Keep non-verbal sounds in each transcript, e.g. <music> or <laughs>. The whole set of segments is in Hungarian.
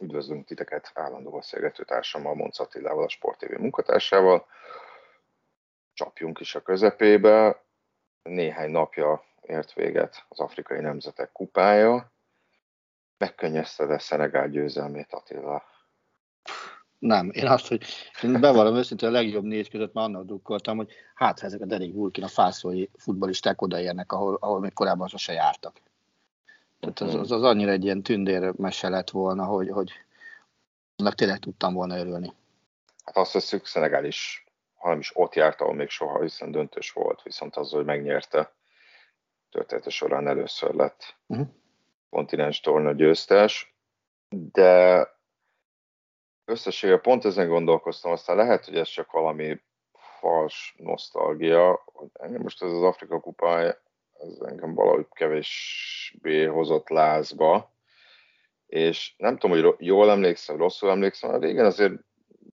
Üdvözlünk titeket állandó beszélgető társammal, Monc Attilával, a Sport TV munkatársával. Csapjunk is a közepébe. Néhány napja ért véget az Afrikai Nemzetek kupája. Megkönnyezted-e Szenegál győzelmét, Attila? Nem, én azt, hogy én bevallom őszintén a legjobb négy között már annak dukkoltam, hogy hát ha ezek a Derek Vulkin, a fászolói futbolisták odaérnek, ahol, ahol még korábban sose jártak. Tehát az, az, az annyira egy ilyen tündér mese lett volna, hogy, hogy annak tényleg tudtam volna örülni. Hát azt veszük, Szenegál is, hanem is ott járt, ahol még soha, hiszen döntős volt, viszont az, hogy megnyerte, története során először lett uh-huh. kontinens torna győztes, de összességében pont ezen gondolkoztam, aztán lehet, hogy ez csak valami fals nosztalgia. Engem most ez az Afrika kupa, ez engem valahogy kevésbé hozott lázba, és nem tudom, hogy jól emlékszem, rosszul emlékszem, régen azért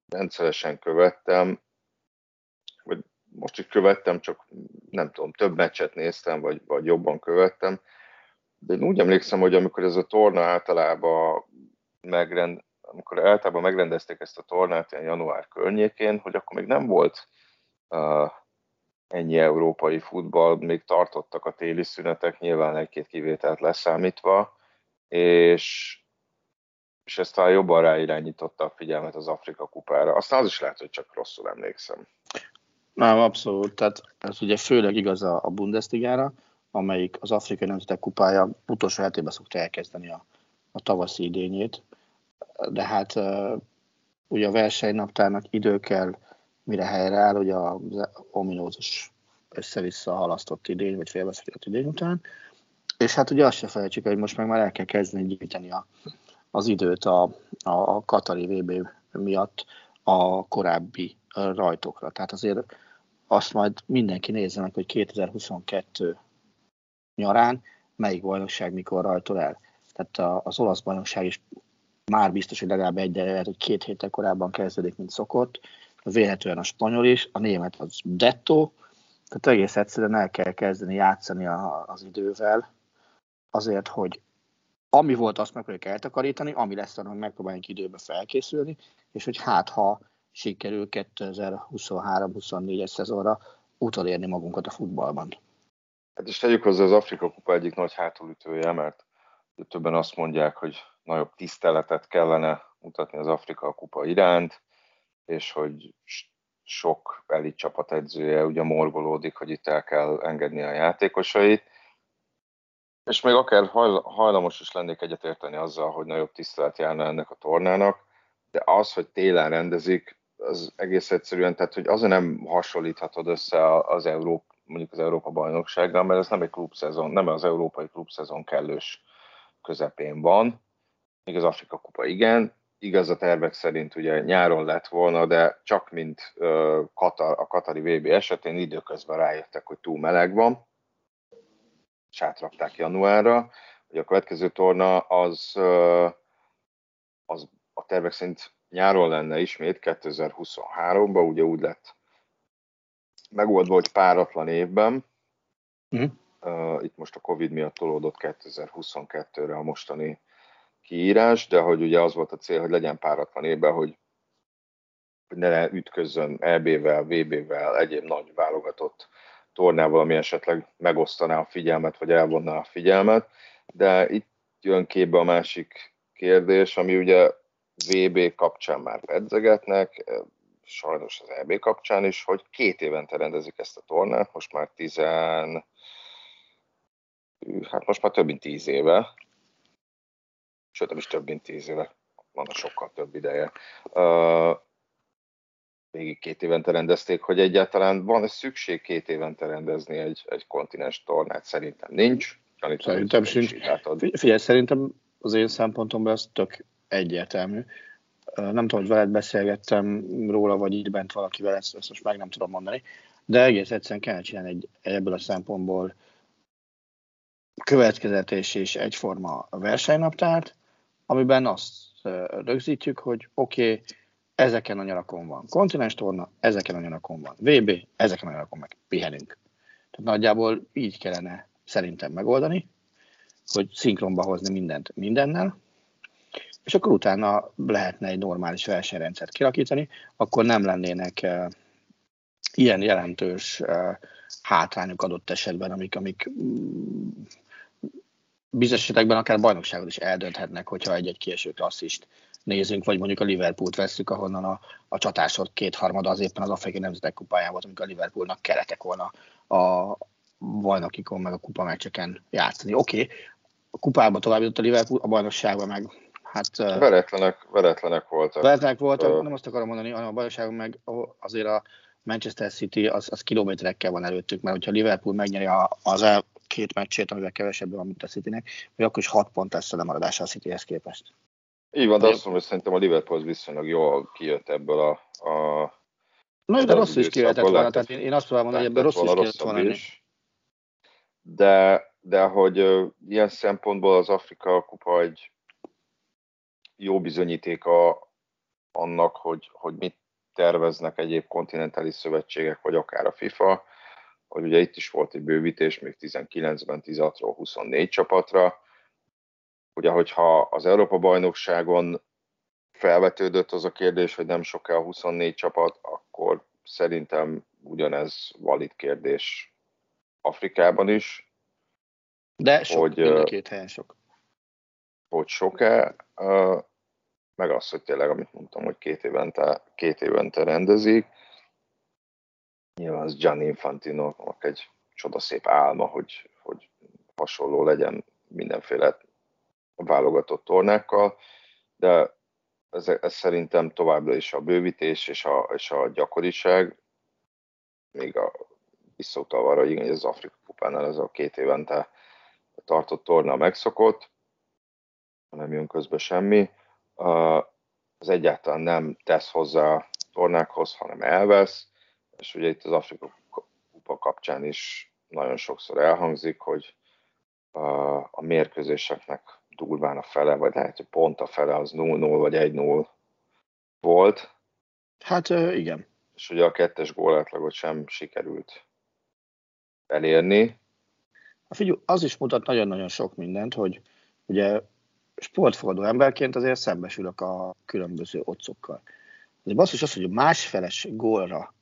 rendszeresen követtem, vagy most is követtem, csak nem tudom, több meccset néztem, vagy, vagy jobban követtem, de én úgy emlékszem, hogy amikor ez a torna általában megrend, amikor általában megrendezték ezt a tornát ilyen január környékén, hogy akkor még nem volt uh, ennyi európai futball, még tartottak a téli szünetek, nyilván egy-két kivételt leszámítva, és, és ezt talán jobban ráirányította a figyelmet az Afrika kupára. Aztán az is lehet, hogy csak rosszul emlékszem. Nem, abszolút. Tehát ez ugye főleg igaz a, a Bundesligára, amelyik az Afrikai Nemzetek kupája utolsó hetében szokta elkezdeni a, a tavaszi idényét. De hát ugye a versenynaptárnak idő kell, mire helyreáll, ugye az ominózus össze-vissza halasztott idény, vagy félbeszakított idény után. És hát ugye azt se felejtsük, hogy most meg már el kell kezdeni gyűjteni a, az időt a, a, a Katari VB miatt a korábbi rajtokra. Tehát azért azt majd mindenki nézze meg, hogy 2022 nyarán melyik bajnokság mikor rajtol el. Tehát az olasz bajnokság is már biztos, hogy legalább egy, lehet, hogy két héttel korábban kezdődik, mint szokott. Vélhetően a spanyol is, a német az detto, tehát egész egyszerűen el kell kezdeni játszani a, az idővel, azért, hogy ami volt, azt megpróbáljuk eltakarítani, ami lesz, annak megpróbáljunk időbe felkészülni, és hogy hát, ha sikerül 2023-24-es szezonra utolérni magunkat a futballban. Hát és tegyük hozzá az Afrika Kupa egyik nagy hátulütője, mert többen azt mondják, hogy nagyobb tiszteletet kellene mutatni az Afrika Kupa iránt, és hogy sok elit csapatedzője ugye morgolódik, hogy itt el kell engedni a játékosait, és még akár hajlamos is lennék egyetérteni azzal, hogy nagyobb tisztelet járna ennek a tornának, de az, hogy télen rendezik, az egész egyszerűen, tehát hogy azért nem hasonlíthatod össze az Európa, mondjuk az Európa bajnoksággal, mert ez nem egy klubszezon, nem az európai klubszezon kellős közepén van, még az Afrika kupa igen, igaz a tervek szerint ugye nyáron lett volna, de csak mint Katar, a Katari VB esetén időközben rájöttek, hogy túl meleg van, és átrakták januárra, hogy a következő torna az, az a tervek szerint nyáron lenne ismét 2023-ban, ugye úgy lett megoldva, hogy páratlan évben, uh-huh. itt most a Covid miatt tolódott 2022-re a mostani kiírás, de hogy ugye az volt a cél, hogy legyen páratlan évben, hogy, ne ütközzön EB-vel, VB-vel, egyéb nagy válogatott tornával, ami esetleg megosztaná a figyelmet, vagy elvonná a figyelmet. De itt jön képbe a másik kérdés, ami ugye VB kapcsán már edzegetnek, sajnos az EB kapcsán is, hogy két évente rendezik ezt a tornát, most már tizen, hát most már több mint tíz éve, sőt nem is több mint tíz éve, van a sokkal több ideje. Uh, végig két évente rendezték, hogy egyáltalán van-e szükség két évente rendezni egy, egy kontinens tornát? Szerintem nincs. Gyanítom, szerintem sincs. Figyelj, szerintem az én szempontomban ez tök egyértelmű. Nem tudom, hogy veled beszélgettem róla, vagy így bent valakivel, ezt, ezt most meg nem tudom mondani, de egész egyszerűen kell csinálni egy, ebből a szempontból következetes és egyforma versenynaptárt, amiben azt rögzítjük, hogy oké, okay, ezeken a nyarakon van kontinens torna, ezeken a nyarakon van VB, ezeken a nyarakon meg pihenünk. Tehát nagyjából így kellene szerintem megoldani, hogy szinkronba hozni mindent mindennel, és akkor utána lehetne egy normális versenyrendszert kialakítani, akkor nem lennének uh, ilyen jelentős uh, hátrányok adott esetben, amik, amik mm, bizonyos esetekben akár bajnokságot is eldönthetnek, hogyha egy-egy kieső klasszist nézünk, vagy mondjuk a Liverpoolt veszük, ahonnan a, a csatásod kétharmada az éppen az Afrikai Nemzetek Kupáján volt, amikor a Liverpoolnak kellettek volna a bajnokikon, meg a kupa meccseken játszani. Oké, okay, a kupába tovább jutott a Liverpool, a bajnokságban meg hát... Veretlenek, veretlenek voltak. Veretlenek voltak, uh, nem azt akarom mondani, hanem a bajnokságban meg azért a Manchester City az, az kilométerekkel van előttük, mert hogyha Liverpool megnyeri a, az két meccsét, amivel kevesebb van, mint a Citynek, vagy akkor is hat pont lesz a lemaradása a Cityhez képest. Így van, de azt mondom, hogy szerintem a Liverpool viszonylag jól kijött ebből a, a Na, de rossz is kijöhetett volna, tehát én, én azt próbálom hogy ebben rossz is kijöhetett volna. Is. De, de hogy uh, ilyen szempontból az Afrika kupa egy jó bizonyítéka annak, hogy, hogy mit terveznek egyéb kontinentális szövetségek, vagy akár a FIFA, hogy ugye itt is volt egy bővítés, még 19-ben 16-ról 24 csapatra, Ugye, hogyha az Európa-bajnokságon felvetődött az a kérdés, hogy nem sok a 24 csapat, akkor szerintem ugyanez valid kérdés Afrikában is. De sok, hogy, mind a két helyen sok. Hogy sok-e, meg az, hogy tényleg, amit mondtam, hogy két évente, két évente rendezik. Nyilván az Gianni Infantino egy csodaszép álma, hogy, hogy hasonló legyen mindenféle válogatott tornákkal, de ez, ez szerintem továbbra is a bővítés és a, és a gyakoriság, még a visszautalva arra, hogy az Afrika kupánál ez a két évente tartott torna megszokott, nem jön közbe semmi, az egyáltalán nem tesz hozzá a tornákhoz, hanem elvesz, és ugye itt az Afrika kupa kapcsán is nagyon sokszor elhangzik, hogy a mérkőzéseknek durván a fele, vagy lehet, hogy pont a fele az 0-0 vagy 1-0 volt. Hát igen. És ugye a kettes gólátlagot sem sikerült elérni. A figyelj, az is mutat nagyon-nagyon sok mindent, hogy ugye sportfogadó emberként azért szembesülök a különböző otcokkal. Az basszus az, hogy másfeles gólra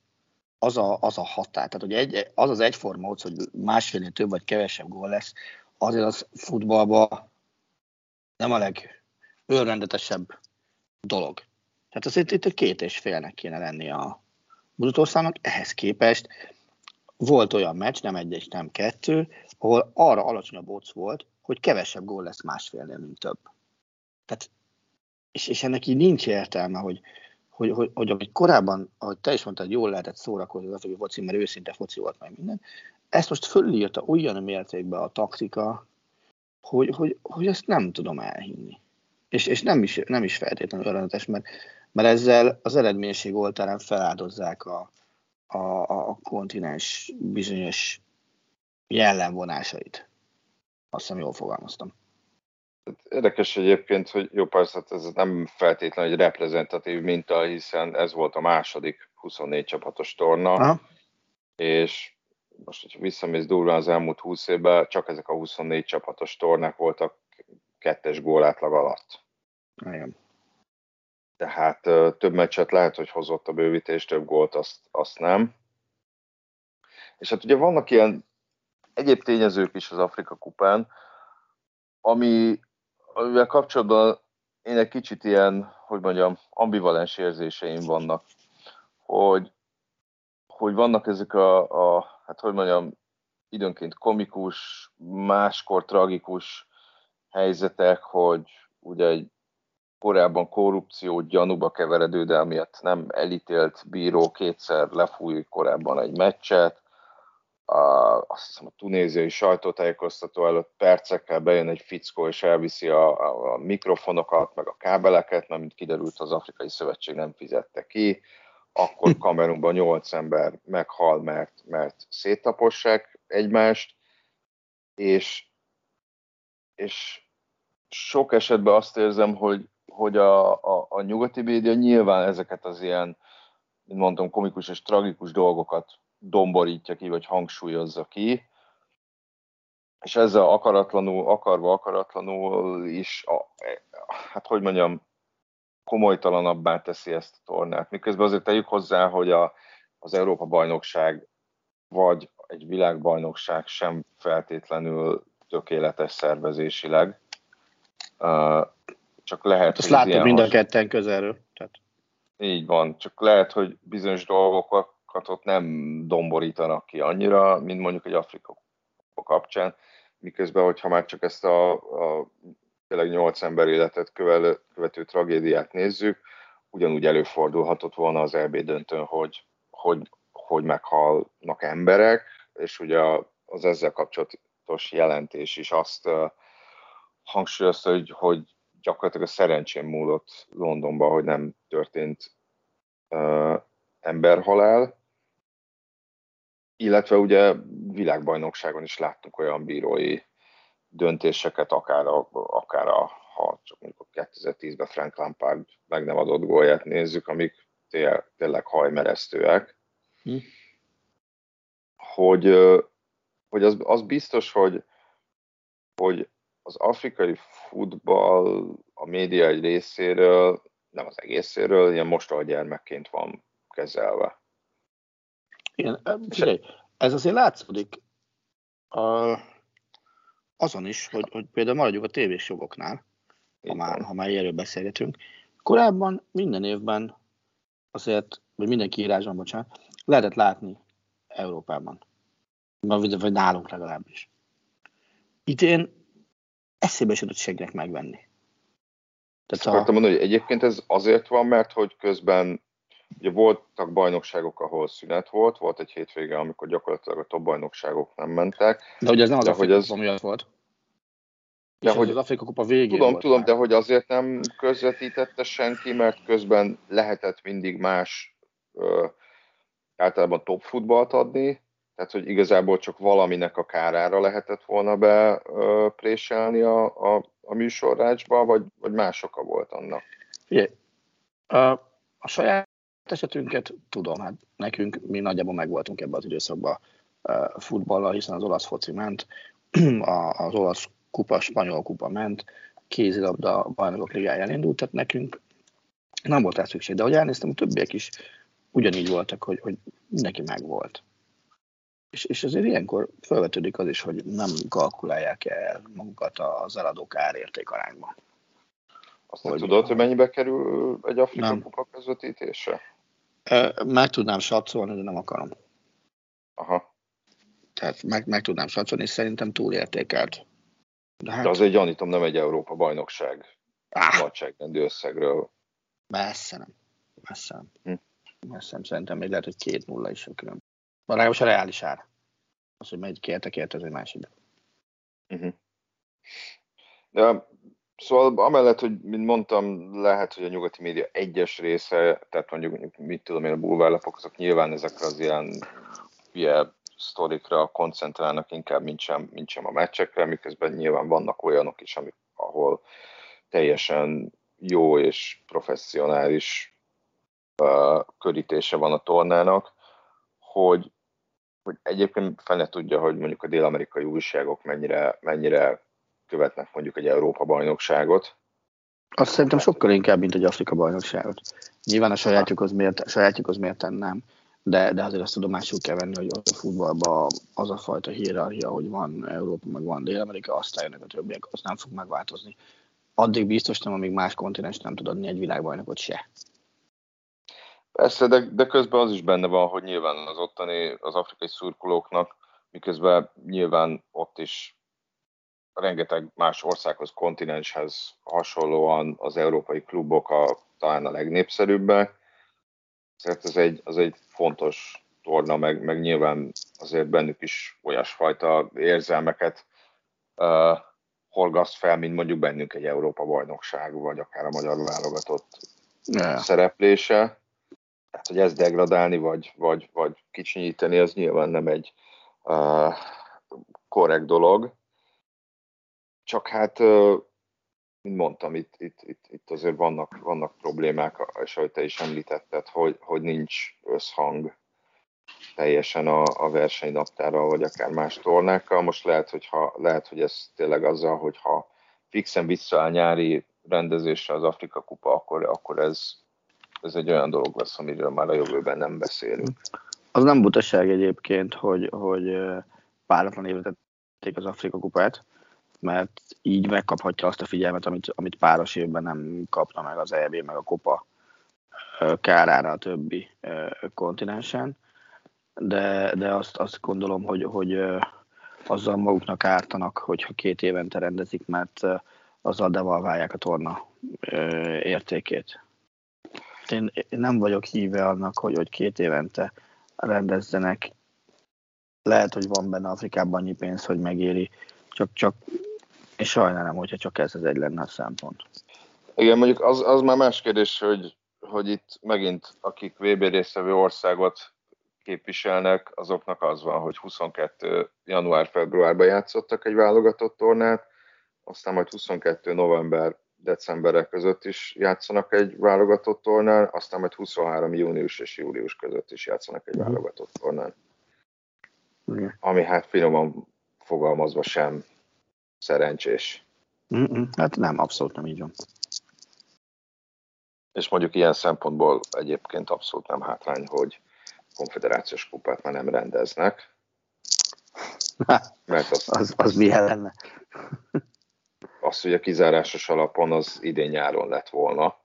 az a, az a határ, tehát hogy egy, az az egyforma ott, hogy másfélnél több vagy kevesebb gól lesz, azért az futballban nem a legörrendetesebb dolog. Tehát azért itt két és félnek kéne lenni a Budutországnak, ehhez képest volt olyan meccs, nem egy és nem kettő, ahol arra alacsonyabb ott volt, hogy kevesebb gól lesz másfélnél, mint több. Tehát, és, és ennek így nincs értelme, hogy, hogy, hogy, hogy amit korábban, ahogy te is mondtad, jól lehetett szórakozni az afrikai foci, mert őszinte foci volt meg minden, ezt most fölírta olyan mértékben a taktika, hogy, hogy, hogy ezt nem tudom elhinni. És, és nem, is, nem is feltétlenül örvendetes, mert, mert ezzel az eredménység oltárán feláldozzák a, a, a kontinens bizonyos jellemvonásait. Azt hiszem, jól fogalmaztam. Érdekes egyébként, hogy jó persze, hát ez nem feltétlenül egy reprezentatív minta, hiszen ez volt a második 24 csapatos torna, Aha. és most, hogyha visszamész durván az elmúlt 20 évben, csak ezek a 24 csapatos tornák voltak kettes gólátlag alatt. Igen. Tehát több meccset lehet, hogy hozott a bővítés, több gólt, azt, azt nem. És hát ugye vannak ilyen egyéb tényezők is az Afrika kupán, ami, amivel kapcsolatban én egy kicsit ilyen, hogy mondjam, ambivalens érzéseim vannak hogy, hogy vannak ezek a, a, hát hogy mondjam, időnként komikus, máskor tragikus helyzetek, hogy ugye egy korábban korrupció gyanúba keveredő, de amiatt nem elítélt bíró kétszer lefúj korábban egy meccset, a, azt hiszem a tunéziai sajtótájékoztató előtt percekkel bejön egy fickó, és elviszi a, a, a mikrofonokat, meg a kábeleket, mert mint kiderült, az Afrikai Szövetség nem fizette ki, akkor <laughs> Kamerunban nyolc ember meghal, mert, mert széttapossák egymást, és, és sok esetben azt érzem, hogy, hogy a, a, a nyugati média nyilván ezeket az ilyen, mint mondtam, komikus és tragikus dolgokat domborítja ki, vagy hangsúlyozza ki, és ezzel akaratlanul, akarva akaratlanul is, a, hát hogy mondjam, komolytalanabbá teszi ezt a tornát. Miközben azért tegyük hozzá, hogy a, az Európa-bajnokság vagy egy világbajnokság sem feltétlenül tökéletes szervezésileg. Csak lehet, Azt láttuk mind a ketten közelről. Tehát. Így van, csak lehet, hogy bizonyos dolgokat ott nem domborítanak ki annyira, mint mondjuk egy Afrika kapcsán, miközben, hogyha már csak ezt a, a tényleg nyolc ember életet követő, követő tragédiát nézzük, ugyanúgy előfordulhatott volna az EB döntőn, hogy, hogy, hogy meghalnak emberek, és ugye az ezzel kapcsolatos jelentés is azt uh, hangsúlyozta, hogy, hogy gyakorlatilag a szerencsém múlott Londonban, hogy nem történt uh, emberhalál, illetve ugye világbajnokságon is láttunk olyan bírói döntéseket, akár a, akár a ha csak mondjuk 2010-ben Frank Lampard meg nem adott gólját nézzük, amik tényleg hajmeresztőek. Hm. Hogy, hogy az, az biztos, hogy, hogy az afrikai futball a média egy részéről, nem az egészéről, ilyen mostoha gyermekként van kezelve. Igen, figyelj, ez azért látszódik a, azon is, hogy, hogy például maradjuk a tévés jogoknál, ha már, ha már erről beszélgetünk. Korábban minden évben azért, vagy minden kiírásban, bocsánat, lehetett látni Európában. Vagy, vagy nálunk legalábbis. Idén eszébe se tudott senkinek megvenni. Tehát Ezt a... mondani, hogy egyébként ez azért van, mert hogy közben ugye voltak bajnokságok, ahol szünet volt, volt egy hétvége, amikor gyakorlatilag a top bajnokságok nem mentek. De hogy ez nem az Afrika ez... miatt volt. De hogy az Afrika Kupa végén Tudom, volt tudom, már. de hogy azért nem közvetítette senki, mert közben lehetett mindig más ö, általában top futballt adni, tehát hogy igazából csak valaminek a kárára lehetett volna bepréselni a, a, a műsorrácsba, vagy, vagy más oka volt annak? Figyelj, a, a saját esetünket tudom, hát nekünk mi nagyjából megvoltunk ebben az időszakban futballal, hiszen az olasz foci ment, <clears throat> az olasz kupa, spanyol kupa ment, kézilabda bajnokok ligája elindult, tehát nekünk nem volt rá szükség. De ahogy elnéztem, a többiek is ugyanígy voltak, hogy, hogy mindenki megvolt. És, és azért ilyenkor felvetődik az is, hogy nem kalkulálják el magukat az eladók árérték arányban. Azt hogy tudod, hogy mennyibe kerül egy Afrika kupa közvetítése? Meg tudnám satszolni, de nem akarom. Aha. Tehát meg, meg tudnám satszolni, és szerintem túlértékelt. De, hát... de azért gyanítom, nem egy Európa bajnokság ah. nagyságrendű összegről. Messze nem. Messze nem. Hm. Messze nem. Szerintem még lehet, hogy két nulla is a külön. Legalábbis a reális ár. Az, hogy megy kérte, kérte, ez egy másik. Uh-huh. De Szóval amellett, hogy mint mondtam, lehet, hogy a nyugati média egyes része, tehát mondjuk, mit tudom én, a bulvárlapok, azok nyilván ezekre az ilyen hülye sztorikra koncentrálnak inkább, mint sem, mint sem a meccsekre, miközben nyilván vannak olyanok is, amik, ahol teljesen jó és professzionális uh, körítése van a tornának, hogy, hogy egyébként fene tudja, hogy mondjuk a dél-amerikai újságok mennyire, mennyire követnek mondjuk egy Európa-bajnokságot. Azt szerintem sokkal inkább, mint egy Afrika-bajnokságot. Nyilván a sajátjukhoz miért, a sajátjukhoz miért nem, de, de azért azt tudomásul kell venni, hogy a futballban az a fajta hierarchia, hogy van Európa, meg van Dél-Amerika, aztán jönnek a többiek, az nem fog megváltozni. Addig biztos nem, amíg más kontinens nem tud adni egy világbajnokot se. Persze, de, de közben az is benne van, hogy nyilván az ottani, az afrikai szurkolóknak, miközben nyilván ott is rengeteg más országhoz, kontinenshez hasonlóan az európai klubok a, talán a legnépszerűbbek. Szóval ez egy, az egy fontos torna, meg, meg nyilván azért bennük is olyasfajta érzelmeket uh, horgaszt fel, mint mondjuk bennünk egy Európa bajnokság, vagy akár a magyar válogatott yeah. szereplése. Tehát, hogy ezt degradálni, vagy, vagy, vagy kicsinyíteni, az nyilván nem egy uh, korrekt dolog. Csak hát, mint mondtam, itt, itt, itt, itt azért vannak, vannak problémák, és ahogy te is említetted, hogy, hogy nincs összhang teljesen a, a versenynaptára, vagy akár más tornákkal. Most lehet, hogy, ha, lehet, hogy ez tényleg azzal, hogyha fixen visszaáll nyári rendezésre az Afrika Kupa, akkor, akkor ez, ez egy olyan dolog lesz, amiről már a jövőben nem beszélünk. Az nem butaság egyébként, hogy, hogy páratlan évetették az Afrika Kupát, mert így megkaphatja azt a figyelmet, amit, amit páros évben nem kapna meg az EB, meg a Kupa kárára a többi kontinensen de, de azt, azt gondolom, hogy, hogy azzal maguknak ártanak, hogyha két évente rendezik, mert azzal devalválják a torna értékét. Én, én nem vagyok híve annak, hogy, hogy két évente rendezzenek. Lehet, hogy van benne Afrikában annyi pénz, hogy megéri, csak, csak és sajnálom, hogyha csak ez az egy lenne a szempont. Igen, mondjuk az, az már más kérdés, hogy, hogy itt megint akik VB résztvevő országot képviselnek, azoknak az van, hogy 22. január-februárban játszottak egy válogatott tornát, aztán majd 22. november decemberek között is játszanak egy válogatott tornán, aztán majd 23. június és július között is játszanak egy mhm. válogatott tornán. Ami hát finoman fogalmazva sem szerencsés. Mm-mm, hát nem, abszolút nem így van. És mondjuk ilyen szempontból egyébként abszolút nem hátrány, hogy konfederációs kupát már nem rendeznek. <laughs> Mert az, az, az milyen lenne? az, hogy a kizárásos alapon az idén nyáron lett volna.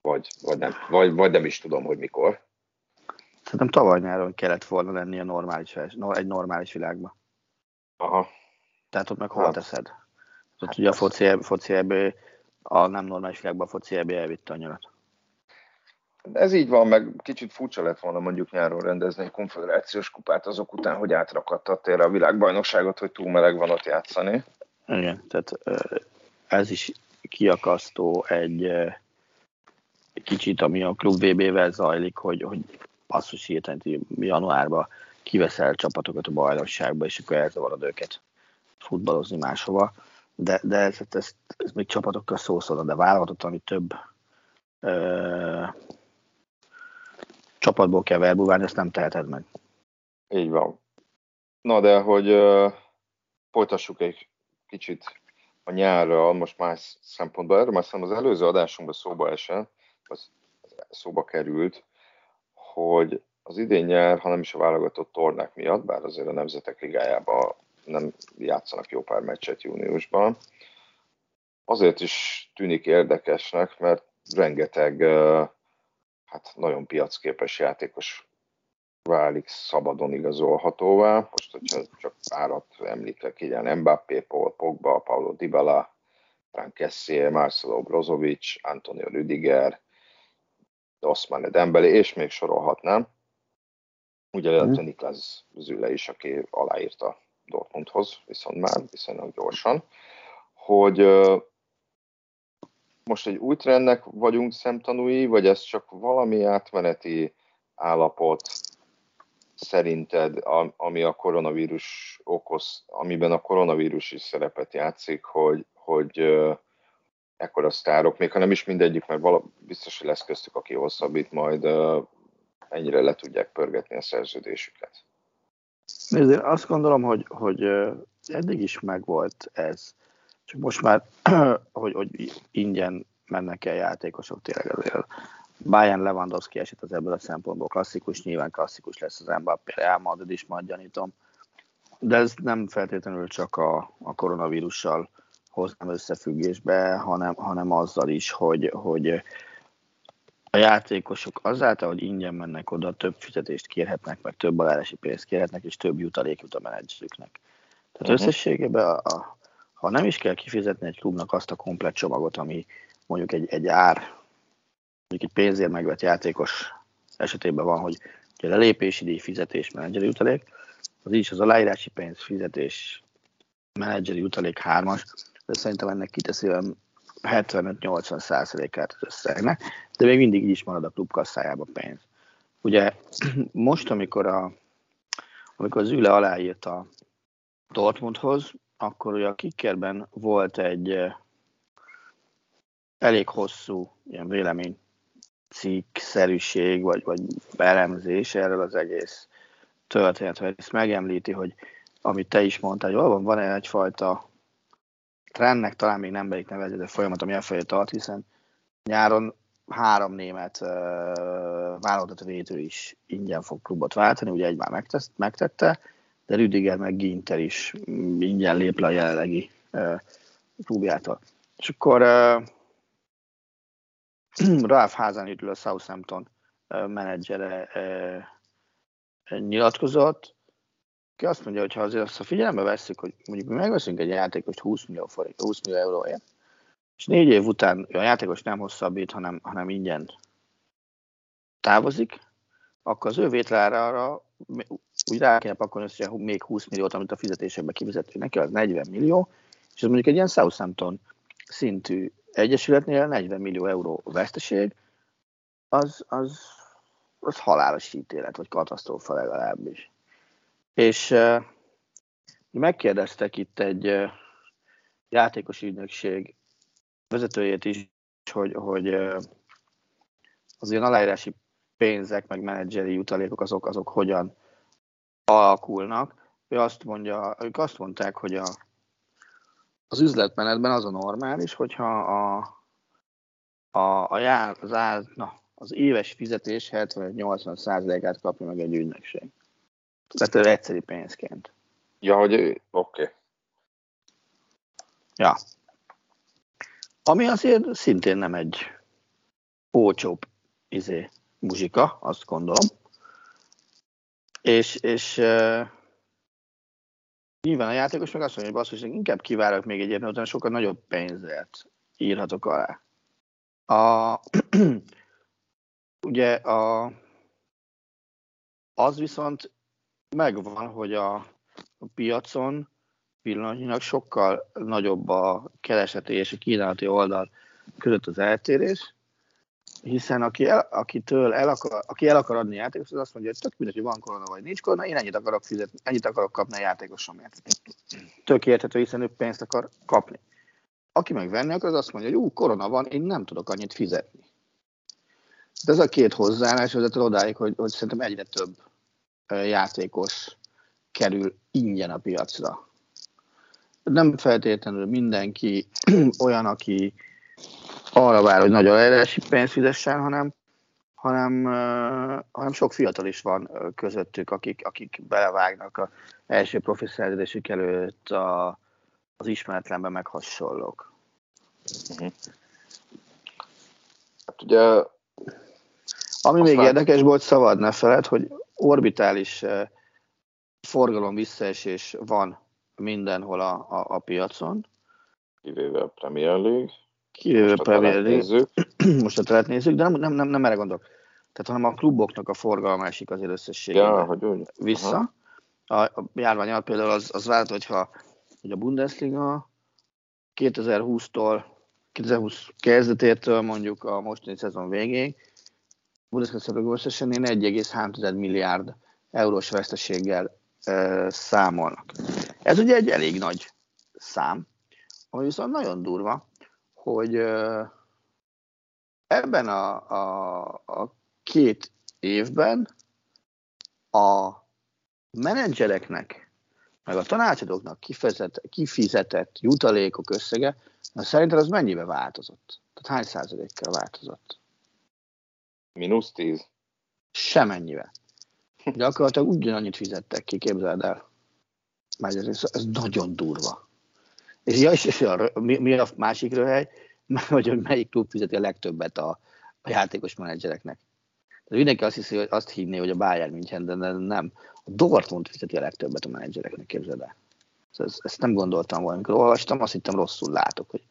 Vagy, vagy, nem, vagy, vagy nem is tudom, hogy mikor. Szerintem tavaly nyáron kellett volna lenni a normális, egy normális világban. Aha. Tehát ott meg hol hát, teszed? Ott hát ugye a foci, foci a nem normális világban a foci elvitte a nyarat. Ez így van, meg kicsit furcsa lett volna mondjuk nyáron rendezni egy konfederációs kupát azok után, hogy átrakadt térre a világbajnokságot, hogy túl meleg van ott játszani. Igen, tehát ez is kiakasztó egy kicsit, ami a Klub VB-vel zajlik, hogy, hogy basszus hirtelen januárban kiveszel csapatokat a bajnokságba, és akkor elzavarod őket futballozni máshova. De, de ez, ez, ez még csapatokkal szószol, de válogatott, ami több csapatból kell verbuválni, ezt nem teheted meg. Így van. Na de, hogy uh, folytassuk egy kicsit a nyárra, most más szempontból, erről már az előző adásunkban szóba esett, az szóba került, hogy az idén nyár, ha nem is a válogatott tornák miatt, bár azért a Nemzetek Ligájában nem játszanak jó pár meccset júniusban, azért is tűnik érdekesnek, mert rengeteg hát nagyon piacképes játékos válik szabadon igazolhatóvá. Most, hogyha csak párat említek, ilyen Mbappé, Paul Pogba, Paulo Dybala, Frank Kessier, Marcelo Brozovic, Antonio Rüdiger, Osman Dembele, és még sorolhatnám. Ugye mm. Niklas Züle is, aki aláírta Dortmundhoz, viszont már viszonylag gyorsan, hogy most egy új trendnek vagyunk szemtanúi, vagy ez csak valami átmeneti állapot szerinted, ami a koronavírus okoz, amiben a koronavírus is szerepet játszik, hogy, hogy ekkora sztárok, még ha nem is mindegyik, mert vala, biztos, hogy lesz köztük, aki hosszabbít, majd ennyire le tudják pörgetni a szerződésüket. Nézd, én azt gondolom, hogy, hogy eddig is megvolt ez. Csak most már, <clears throat> hogy, hogy ingyen mennek el játékosok tényleg azért. Bayern Lewandowski eset az ebből a szempontból klasszikus, nyilván klasszikus lesz az Mbappé Real Madrid is, majd gyanítom. De ez nem feltétlenül csak a, a koronavírussal hoznám összefüggésbe, hanem, hanem azzal is, hogy, hogy a játékosok azáltal, hogy ingyen mennek oda, több fizetést kérhetnek, meg több alárási pénzt kérhetnek, és több jutalék jut a menedzserüknek. Tehát uh-huh. összességében, a, a, ha nem is kell kifizetni egy klubnak azt a komplet csomagot, ami mondjuk egy, egy ár, mondjuk egy pénzért megvett játékos esetében van, hogy a lelépési díj, fizetés, menedzseri jutalék, az is az aláírási pénz, fizetés, menedzseri jutalék hármas, de szerintem ennek kiteszi 75-80 százalékát az összegnek, de még mindig így is marad a klub kasszájában pénz. Ugye <clears throat> most, amikor, a, amikor az Üle aláírt a Dortmundhoz, akkor ugye a kickerben volt egy elég hosszú ilyen vélemény cikkszerűség, vagy, vagy elemzés erről az egész történetről. Ezt megemlíti, hogy amit te is mondtál, hogy van, van egyfajta trendnek talán még nem beik nevezni, de folyamat, ami elfelé tart, hiszen nyáron három német uh, válogatott védő is ingyen fog klubot váltani, ugye egy már megtette, de Rüdiger meg Ginter is ingyen lép le a jelenlegi uh, klubjától. És akkor uh, <clears throat> Ralph Hasenhüttl, a Southampton uh, menedzsere uh, nyilatkozott, ki azt mondja, hogy ha azért azt a figyelembe veszik, hogy mondjuk mi megveszünk egy játékost 20 millió, forint, 20 millió euróért, és négy év után a játékos nem hosszabbít, hanem, hanem ingyen távozik, akkor az ő vételára úgy rá kell pakolni össze még 20 milliót, amit a fizetésekbe kifizettünk neki, az 40 millió, és ez mondjuk egy ilyen Southampton szintű egyesületnél 40 millió euró veszteség, az, az, az halálos ítélet, vagy katasztrófa legalábbis. És megkérdeztek itt egy játékos ügynökség vezetőjét is, hogy, hogy az ilyen aláírási pénzek, meg menedzseri jutalékok, azok, azok hogyan alakulnak. Ő azt mondja, ők azt mondták, hogy a, az üzletmenetben az a normális, hogyha a, a, a jár, az, áll, na, az éves fizetés 70-80%-át kapja meg egy ügynökség. Tehát egyszerű pénzként. Ja, hogy oké. Okay. Ja. Ami azért szintén nem egy olcsóbb izé, muzsika, azt gondolom. És, és uh, nyilván a játékos meg azt mondja, hogy basszus, inkább kivárok még egy évben, utána sokkal nagyobb pénzért írhatok alá. A, <clears throat> ugye a, az viszont megvan, hogy a, a piacon pillanatnyilag sokkal nagyobb a kereseti és a kínálati oldal között az eltérés, hiszen aki el, akitől el akar, aki el akar adni játékos, az azt mondja, hogy tök mindegy, hogy van korona vagy nincs korona, én ennyit akarok fizetni, ennyit akarok kapni a játékosomért. Tök érthető, hiszen ő pénzt akar kapni. Aki meg venni akar, az azt mondja, hogy ú, korona van, én nem tudok annyit fizetni. De ez a két hozzáállás vezet odáig, hogy, hogy szerintem egyre több játékos kerül ingyen a piacra. Nem feltétlenül mindenki <clears throat> olyan, aki arra vár, hogy nagy aláírási pénzt fizessen, hanem, hanem, hanem sok fiatal is van közöttük, akik, akik belevágnak a első profi szerződésük előtt a, az ismeretlenben meg hasonlók. Uh-huh. Hát ugye ami még érdekes volt, szabad ne feled, hogy orbitális forgalom visszaesés van mindenhol a, a, a piacon. Kivéve a Premier League. Kivéve a Premier League. <clears throat> Most a telet nézzük, de nem, nem, nem, nem erre gondolok. Tehát, hanem a kluboknak a forgalma esik azért összességében ja, hogy úgy. vissza. A, a járvány alatt például az, az vált, hogyha hogy a Bundesliga 2020-tól 2020 kezdetétől mondjuk a mostani szezon végéig Bundesliga összesen 1,3 milliárd eurós veszteséggel e, számolnak. Ez ugye egy elég nagy szám, ami viszont nagyon durva, hogy e, ebben a, a, a két évben a menedzsereknek, meg a tanácsadóknak kifizetett, kifizetett jutalékok összege, na szerintem az mennyibe változott? Tehát hány százalékkal változott? Minusz tíz? Semennyivel. Gyakorlatilag ugyanannyit fizettek ki, képzeld el. Már ez, ez nagyon durva. És, ja, és, és a, mi, mi a másik röhely? <laughs> Hogy melyik klub fizeti a legtöbbet a, a játékos menedzsereknek. De mindenki azt hiszi, hogy azt hinné, hogy a Bayern München, de nem. A Dortmund fizeti a legtöbbet a menedzsereknek, képzeld el. Ezt, ezt nem gondoltam volna. Amikor olvastam, azt hittem rosszul látok, hogy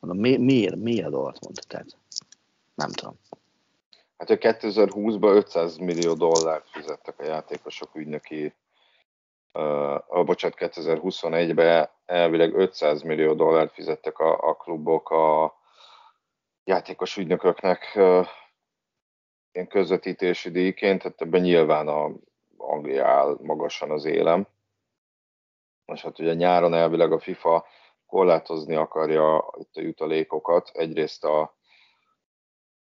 mondom, mi, miért, miért a Dortmund? Tehát nem tudom. Hát a 2020-ban 500 millió dollárt fizettek a játékosok ügynöki, uh, bocsánat, 2021-ben elvileg 500 millió dollárt fizettek a, a klubok a játékos ügynököknek uh, ilyen közvetítési díjként, tehát ebben nyilván a Anglia áll magasan az élem. Most hát ugye nyáron elvileg a FIFA korlátozni akarja itt a jutalékokat. Egyrészt a,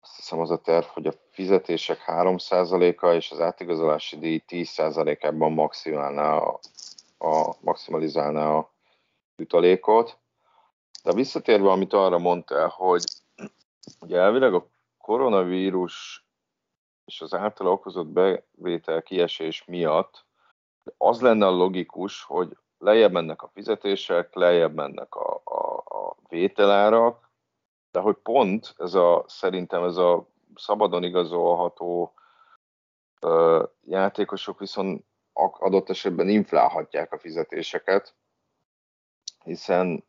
azt hiszem az a terv, hogy a fizetések 3%-a és az átigazolási díj 10%-ában maximálná a, a, maximalizálná a jutalékot. De visszatérve, amit arra mondtál, hogy ugye elvileg a koronavírus és az által okozott bevétel kiesés miatt az lenne a logikus, hogy lejjebb mennek a fizetések, lejjebb mennek a, a, a vételárak, de hogy pont ez a, szerintem ez a szabadon igazolható ö, játékosok viszont adott esetben inflálhatják a fizetéseket, hiszen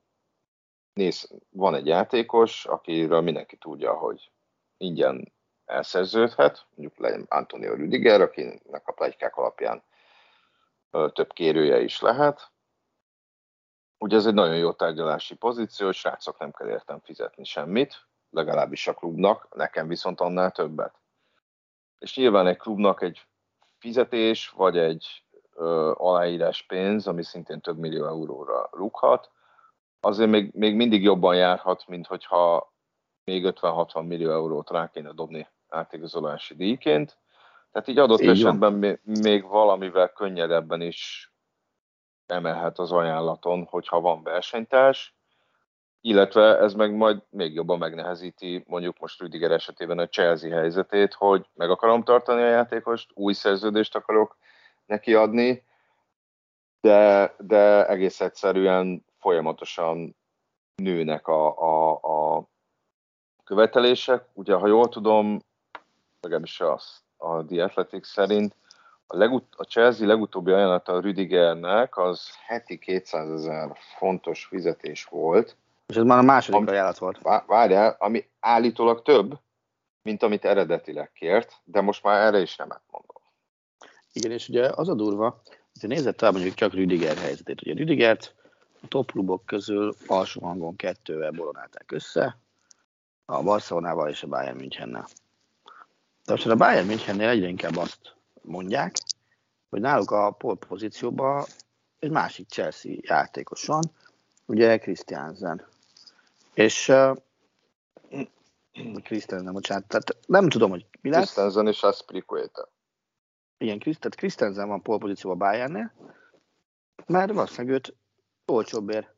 néz, van egy játékos, akiről mindenki tudja, hogy ingyen elszerződhet, mondjuk legyen Antonio Rüdiger, akinek a plegykák alapján több kérője is lehet. Ugye ez egy nagyon jó tárgyalási pozíció, srácok nem kell értem fizetni semmit, legalábbis a klubnak, nekem viszont annál többet. És nyilván egy klubnak egy fizetés, vagy egy ö, aláírás pénz, ami szintén több millió euróra rúghat, azért még, még mindig jobban járhat, mint hogyha még 50-60 millió eurót rá kéne dobni átigazolási díjként. Tehát így adott így esetben van. még valamivel könnyedebben is emelhet az ajánlaton, hogyha van versenytárs, illetve ez meg majd még jobban megnehezíti mondjuk most Rüdiger esetében a Chelsea helyzetét, hogy meg akarom tartani a játékost, új szerződést akarok neki adni, de, de egész egyszerűen folyamatosan nőnek a, a, a követelések. Ugye, ha jól tudom, legalábbis a, a The Athletics szerint, a, legut- a Chelsea legutóbbi ajánlata a Rüdigernek az heti 200 ezer fontos fizetés volt. És ez már a második ami, ajánlat volt. Várjál, ami állítólag több, mint amit eredetileg kért, de most már erre is nemet mondom. Igen, és ugye az a durva, hogy nézett el mondjuk csak Rüdiger helyzetét. Ugye Rüdigert a top klubok közül alsó hangon kettővel boronálták össze, a Barcelonával és a Bayern Münchennel. De most a Bayern Münchennél egyre inkább azt mondják, hogy náluk a pole pozícióban egy másik Chelsea játékos van, ugye Christiansen. És uh, Christiansen, bocsánat, tehát nem tudom, hogy mi lesz. Christiansen és Aspiricueta. Igen, tehát Christiansen van pole pozícióban Bayernnél, mert valószínűleg őt olcsóbbért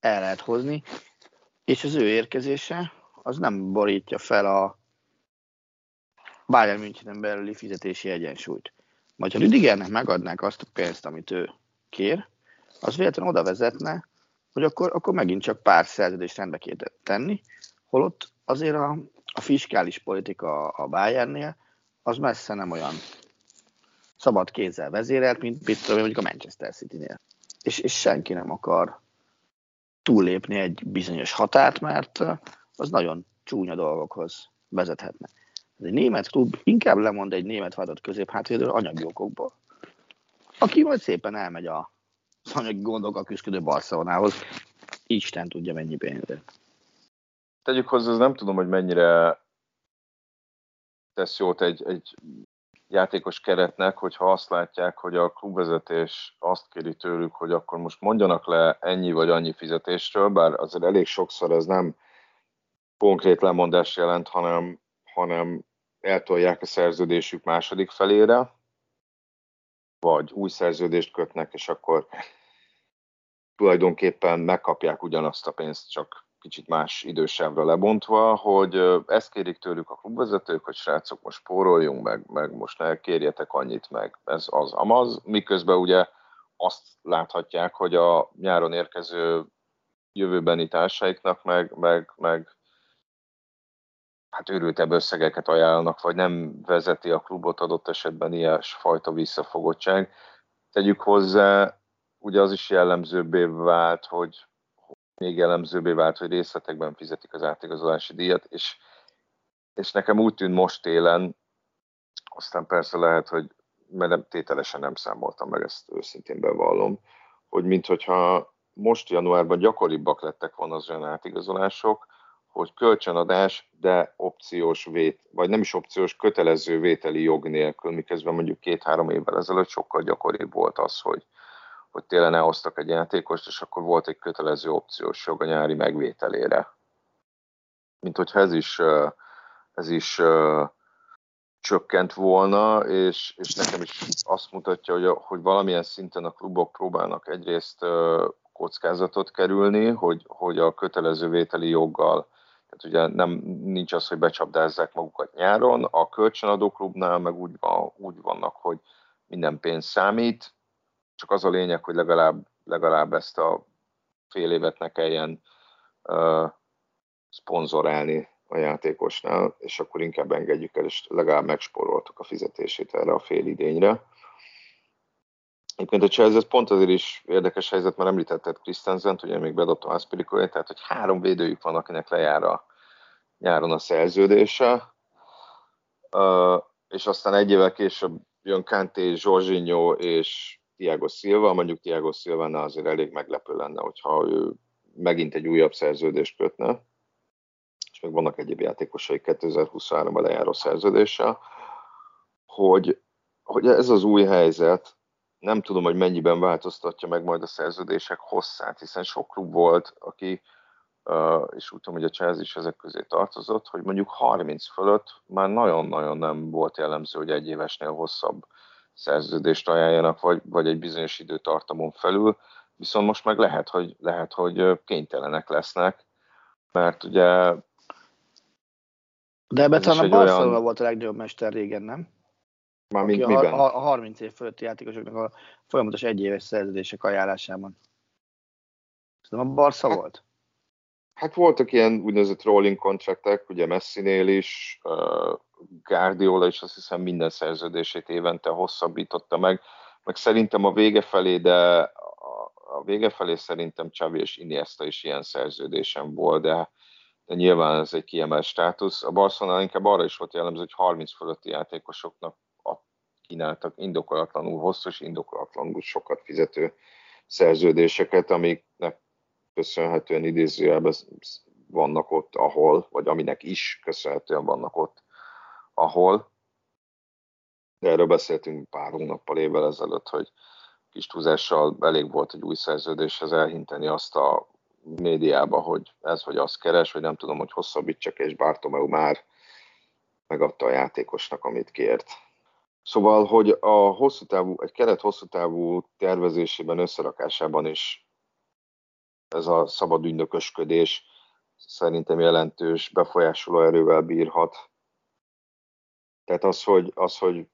el lehet hozni, és az ő érkezése az nem borítja fel a Bayern Münchenen belüli fizetési egyensúlyt. Majd ha Rüdigernek megadnák azt a pénzt, amit ő kér, az véletlenül oda vezetne, hogy akkor, akkor megint csak pár szerződést rendbe kéne tenni, holott azért a, a fiskális politika a Bayernnél az messze nem olyan szabad kézzel vezérelt, mint mit tudom, mondjuk a Manchester City-nél. És, és senki nem akar túllépni egy bizonyos határt, mert az nagyon csúnya dolgokhoz vezethetne. Egy német klub inkább lemond egy német vádat középhátvédőről anyagi okokból, aki majd szépen elmegy a az anyagi gondokkal küzdő Barcelonához. Isten tudja mennyi pénzért. Tegyük hozzá, nem tudom, hogy mennyire tesz jót egy, egy játékos keretnek, hogyha azt látják, hogy a klubvezetés azt kéri tőlük, hogy akkor most mondjanak le ennyi vagy annyi fizetésről, bár azért elég sokszor ez nem konkrét lemondás jelent, hanem, hanem eltolják a szerződésük második felére, vagy új szerződést kötnek, és akkor tulajdonképpen megkapják ugyanazt a pénzt, csak kicsit más idősávra lebontva, hogy ezt kérik tőlük a klubvezetők, hogy srácok, most spóroljunk meg, meg most ne kérjetek annyit meg, ez az amaz, miközben ugye azt láthatják, hogy a nyáron érkező jövőbeni társaiknak meg, meg, meg hát őrültebb összegeket ajánlanak, vagy nem vezeti a klubot adott esetben ilyen fajta visszafogottság. Tegyük hozzá, ugye az is jellemzőbbé vált, hogy még jellemzőbbé vált, hogy részletekben fizetik az átigazolási díjat, és, és nekem úgy tűnt most télen, aztán persze lehet, hogy mert nem, tételesen nem számoltam meg, ezt őszintén bevallom, hogy minthogyha most januárban gyakoribbak lettek volna az olyan átigazolások, hogy kölcsönadás, de opciós vét, vagy nem is opciós, kötelező vételi jog nélkül, miközben mondjuk két-három évvel ezelőtt sokkal gyakoribb volt az, hogy, hogy télen elhoztak egy játékost, és akkor volt egy kötelező opciós jog a nyári megvételére. Mint hogyha ez is, ez is csökkent volna, és, és nekem is azt mutatja, hogy, hogy valamilyen szinten a klubok próbálnak egyrészt kockázatot kerülni, hogy, hogy a kötelező vételi joggal, tehát ugye nem, nincs az, hogy becsapdázzák magukat nyáron, a kölcsönadó klubnál meg úgy, van, úgy vannak, hogy minden pénz számít, csak az a lényeg, hogy legalább, legalább ezt a fél évet ne kelljen uh, szponzorálni a játékosnál, és akkor inkább engedjük el, és legalább megspóroltuk a fizetését erre a fél idényre. Egyébként a Chelsea ez pont azért is érdekes helyzet, mert említetted Christensen, ugye még bedobtam Aspilicuét, tehát hogy három védőjük van, akinek lejár a nyáron a szerződése, uh, és aztán egy évvel később jön Kanté, Jorginho és Tiago Silva, mondjuk Tiago Silva azért elég meglepő lenne, hogyha ő megint egy újabb szerződést kötne, és még vannak egyéb játékosai 2023-ban lejáró szerződéssel, hogy, hogy ez az új helyzet, nem tudom, hogy mennyiben változtatja meg majd a szerződések hosszát, hiszen sok klub volt, aki, és úgy tudom, hogy a Chelsea is ezek közé tartozott, hogy mondjuk 30 fölött már nagyon-nagyon nem volt jellemző, hogy egy évesnél hosszabb szerződést ajánljanak, vagy, vagy egy bizonyos időtartamon felül, viszont most meg lehet, hogy, lehet, hogy kénytelenek lesznek, mert ugye de ebben talán a Barcelona olyan... volt a legnagyobb mester régen, nem? Már mint miben? A, a 30 év fölötti játékosoknak a folyamatos egyéves szerződések ajánlásában. Szerintem a Barca hát, volt. Hát voltak ilyen úgynevezett rolling contractek, ugye Messinél is, uh, Guardiola is azt hiszem minden szerződését évente hosszabbította meg, meg szerintem a vége felé, de a, a vége felé szerintem Xavi és Iniesta is ilyen szerződésem volt, de de nyilván ez egy kiemelt státusz. A Barcelona inkább arra is volt jellemző, hogy 30 fölötti játékosoknak kínáltak indokolatlanul hosszú és indokolatlanul sokat fizető szerződéseket, amiknek köszönhetően idézőjelben vannak ott, ahol, vagy aminek is köszönhetően vannak ott, ahol. De erről beszéltünk pár hónappal évvel ezelőtt, hogy kis túlzással elég volt egy új szerződéshez elhinteni azt a médiába, hogy ez vagy az keres, vagy nem tudom, hogy hosszabbítsak, és Bartomeu már megadta a játékosnak, amit kért. Szóval, hogy a hosszú távú, egy keret hosszú távú tervezésében, összerakásában is ez a szabad ügynökösködés szerintem jelentős befolyásoló erővel bírhat. Tehát az, hogy, az, hogy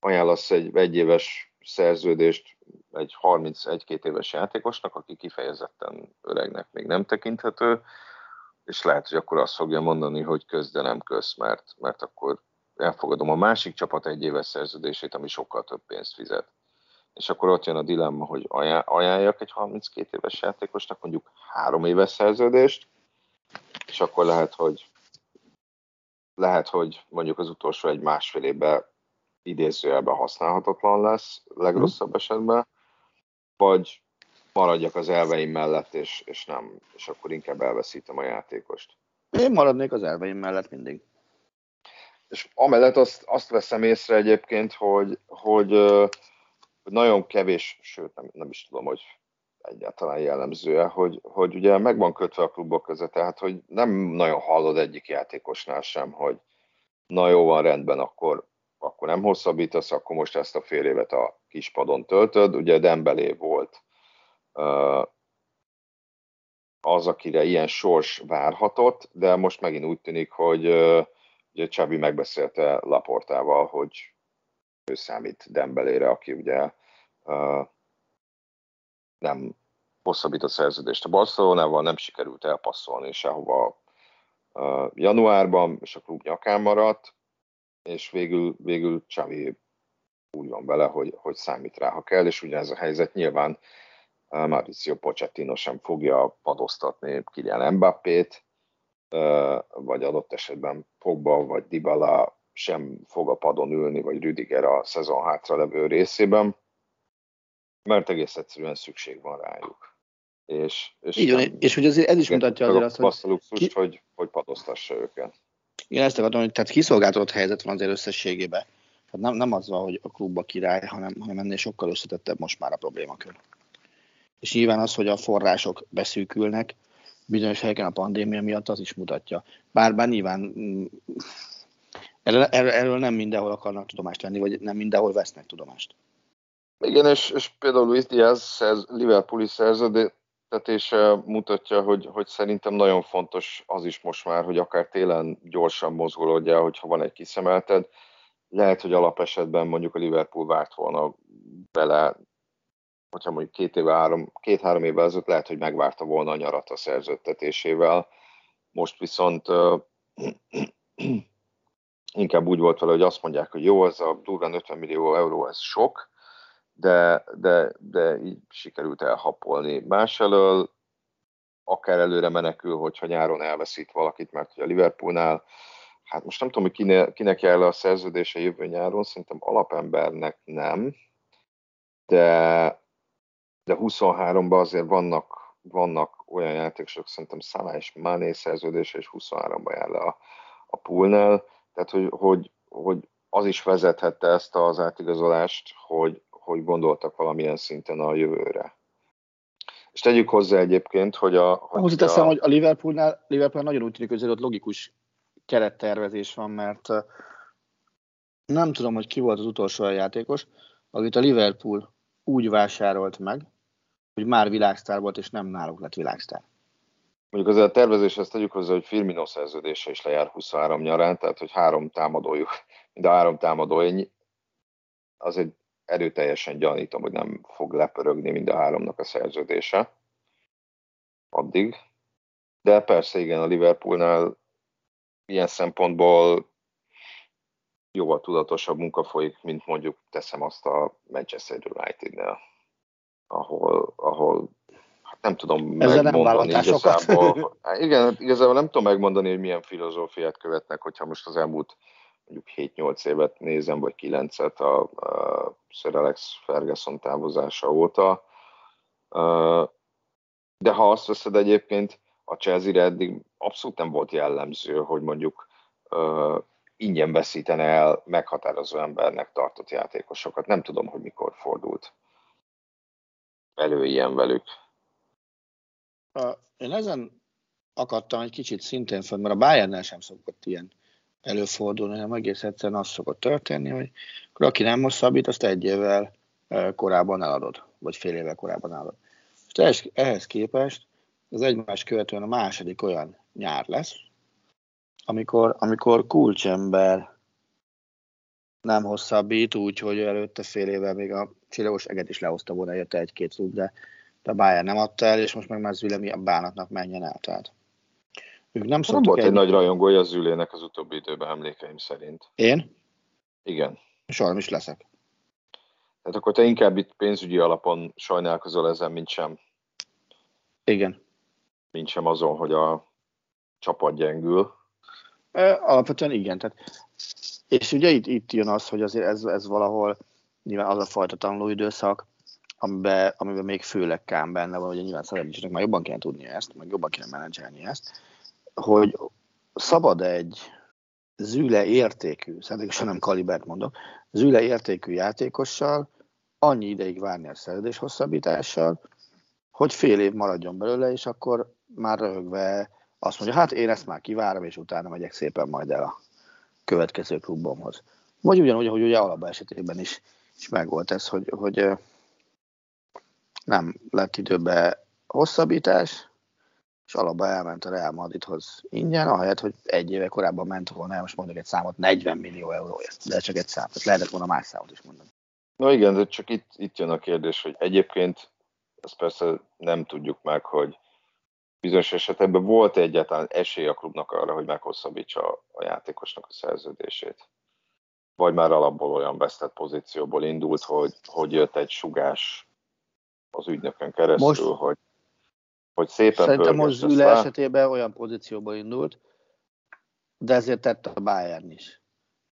ajánlasz egy egyéves szerződést egy 31-2 éves játékosnak, aki kifejezetten öregnek még nem tekinthető, és lehet, hogy akkor azt fogja mondani, hogy köz, nem köz, mert, mert akkor elfogadom a másik csapat egy éves szerződését, ami sokkal több pénzt fizet. És akkor ott jön a dilemma, hogy ajánljak egy 32 éves játékosnak mondjuk három éves szerződést, és akkor lehet, hogy lehet, hogy mondjuk az utolsó egy másfél évben idézőjelben használhatatlan lesz, legrosszabb esetben, vagy maradjak az elveim mellett, és, és nem, és akkor inkább elveszítem a játékost. Én maradnék az elveim mellett mindig. És amellett azt, azt veszem észre egyébként, hogy, hogy, hogy nagyon kevés, sőt nem, nem is tudom, hogy egyáltalán jellemző hogy, hogy ugye meg van kötve a klubok között, tehát hogy nem nagyon hallod egyik játékosnál sem, hogy na jó van, rendben, akkor, akkor nem hosszabbítasz, akkor most ezt a fél évet a kispadon töltöd. Ugye Dembelé volt az, akire ilyen sors várhatott, de most megint úgy tűnik, hogy Ugye Csabi megbeszélte Laportával, hogy ő számít Dembelére, aki ugye uh, nem hosszabbított szerződést a Barcelonával, nem sikerült elpasszolni sehova januárban, és a klub nyakán maradt, és végül, végül Csavi úgy van vele, hogy, hogy számít rá, ha kell, és ugyanez a helyzet nyilván Mauricio Pochettino sem fogja padoztatni Kylian Mbappét, vagy adott esetben Pogba vagy Dybala sem fog a padon ülni, vagy Rüdiger a szezon hátra levő részében, mert egész egyszerűen szükség van rájuk. És, és, Így van, és hogy azért ez is mutatja azért azt, hogy... Ki... hogy, hogy padoztassa őket. Igen, ezt akartam, hogy tehát kiszolgáltatott helyzet van azért összességében. Tehát nem, nem az van, hogy a klubba király, hanem, hanem ennél sokkal összetettebb most már a problémakör. És nyilván az, hogy a források beszűkülnek, bizonyos helyeken a pandémia miatt az is mutatja. Bár, bár nyilván mm, erről, erről nem mindenhol akarnak tudomást venni, vagy nem mindenhol vesznek tudomást. Igen, és, és például Luis Diaz szerz, Liverpooli szerződtetése mutatja, hogy, hogy szerintem nagyon fontos az is most már, hogy akár télen gyorsan mozgolódjál, hogyha van egy kiszemelted. Lehet, hogy alapesetben mondjuk a Liverpool várt volna bele hogyha mondjuk két éve, három, két-három évvel ezelőtt lehet, hogy megvárta volna a nyarat a szerződtetésével. Most viszont <clears throat> inkább úgy volt vele, hogy azt mondják, hogy jó, ez a durván 50 millió euró, ez sok, de, de, de így sikerült elhapolni. Másfelől akár előre menekül, hogyha nyáron elveszít valakit, mert hogy a Liverpoolnál, hát most nem tudom, hogy kinek, kinek jár le a szerződése jövő nyáron, szerintem alapembernek nem, de de 23-ban azért vannak, vannak olyan játékosok, szerintem Salah és Mané szerződése, és 23-ban jár le a, a poolnál, tehát hogy, hogy, hogy az is vezethette ezt az átigazolást, hogy, hogy gondoltak valamilyen szinten a jövőre. És tegyük hozzá egyébként, hogy a... Hogy Hozzáteszem, a... hogy a Liverpoolnál, Liverpool nagyon úgy tűnik, hogy ott logikus kerettervezés van, mert nem tudom, hogy ki volt az utolsó játékos, akit a Liverpool úgy vásárolt meg, hogy már világsztár volt, és nem náluk lett világsztár. Mondjuk azért a tervezéshez tegyük hozzá, hogy Firmino szerződése is lejár 23 nyarán, tehát hogy három támadójuk, <laughs> mind a három támadó, én azért erőteljesen gyanítom, hogy nem fog lepörögni mind a háromnak a szerződése addig. De persze igen, a Liverpoolnál ilyen szempontból jóval tudatosabb munka folyik, mint mondjuk teszem azt a Manchester United-nél, ahol, ahol hát nem tudom Ezzel megmondani nem igazából. <laughs> Hát igen, igazából nem tudom megmondani, hogy milyen filozófiát követnek, hogyha most az elmúlt mondjuk 7-8 évet nézem, vagy 9-et a, a Sir Alex Ferguson távozása óta. De ha azt veszed egyébként, a Chelsea-re eddig abszolút nem volt jellemző, hogy mondjuk ingyen veszítene el meghatározó embernek tartott játékosokat. Nem tudom, hogy mikor fordult elő ilyen velük. Én ezen akadtam egy kicsit szintén föl, mert a Bayernnel sem szokott ilyen előfordulni, hanem egész egyszerűen az szokott történni, hogy akkor aki nem hosszabbít, azt egy évvel korábban eladod, vagy fél évvel korábban eladod. És ehhez, ehhez képest az egymás követően a második olyan nyár lesz, amikor, amikor kulcsember nem hosszabbít, úgy, hogy előtte fél éve még a csillagos eget is lehozta volna, érte egy-két szub, de, a Bayern nem adta el, és most meg már Züle a bánatnak menjen el. Tehát ők nem, nem volt egy, egy nagy rajongója az Zülének az utóbbi időben emlékeim szerint. Én? Igen. Sajnos is leszek. Tehát akkor te inkább itt pénzügyi alapon sajnálkozol ezen, mint sem. Igen. Mint sem azon, hogy a csapat gyengül. Alapvetően igen. Tehát, és ugye itt, itt jön az, hogy azért ez, ez valahol nyilván az a fajta tanulóidőszak, amiben, amiben még főleg kám benne van, hogy nyilván Szeredicsnek már jobban kell tudnia ezt, meg jobban kéne menedzselni ezt, hogy szabad egy züle értékű, szándékosan nem kalibert mondok, züle értékű játékossal annyi ideig várni a szerződés hosszabbítással, hogy fél év maradjon belőle, és akkor már röhögve azt mondja, hát én ezt már kivárom, és utána megyek szépen majd el a következő klubomhoz. Vagy ugyanúgy, ahogy ugye Alaba esetében is, is megvolt ez, hogy, hogy nem lett időbe hosszabbítás, és Alaba elment a Real Madridhoz ingyen, ahelyett, hogy egy éve korábban ment volna, most mondok egy számot, 40 millió euróért, de csak egy számot, lehetett volna más számot is mondani. Na igen, de csak itt, itt jön a kérdés, hogy egyébként ezt persze nem tudjuk meg, hogy bizonyos esetekben volt egyáltalán esély a klubnak arra, hogy meghosszabbítsa a játékosnak a szerződését? Vagy már alapból olyan vesztett pozícióból indult, hogy, hogy jött egy sugás az ügynökön keresztül, most, hogy, hogy szépen Szerintem most Züle esetében olyan pozícióból indult, de ezért tett a Bayern is.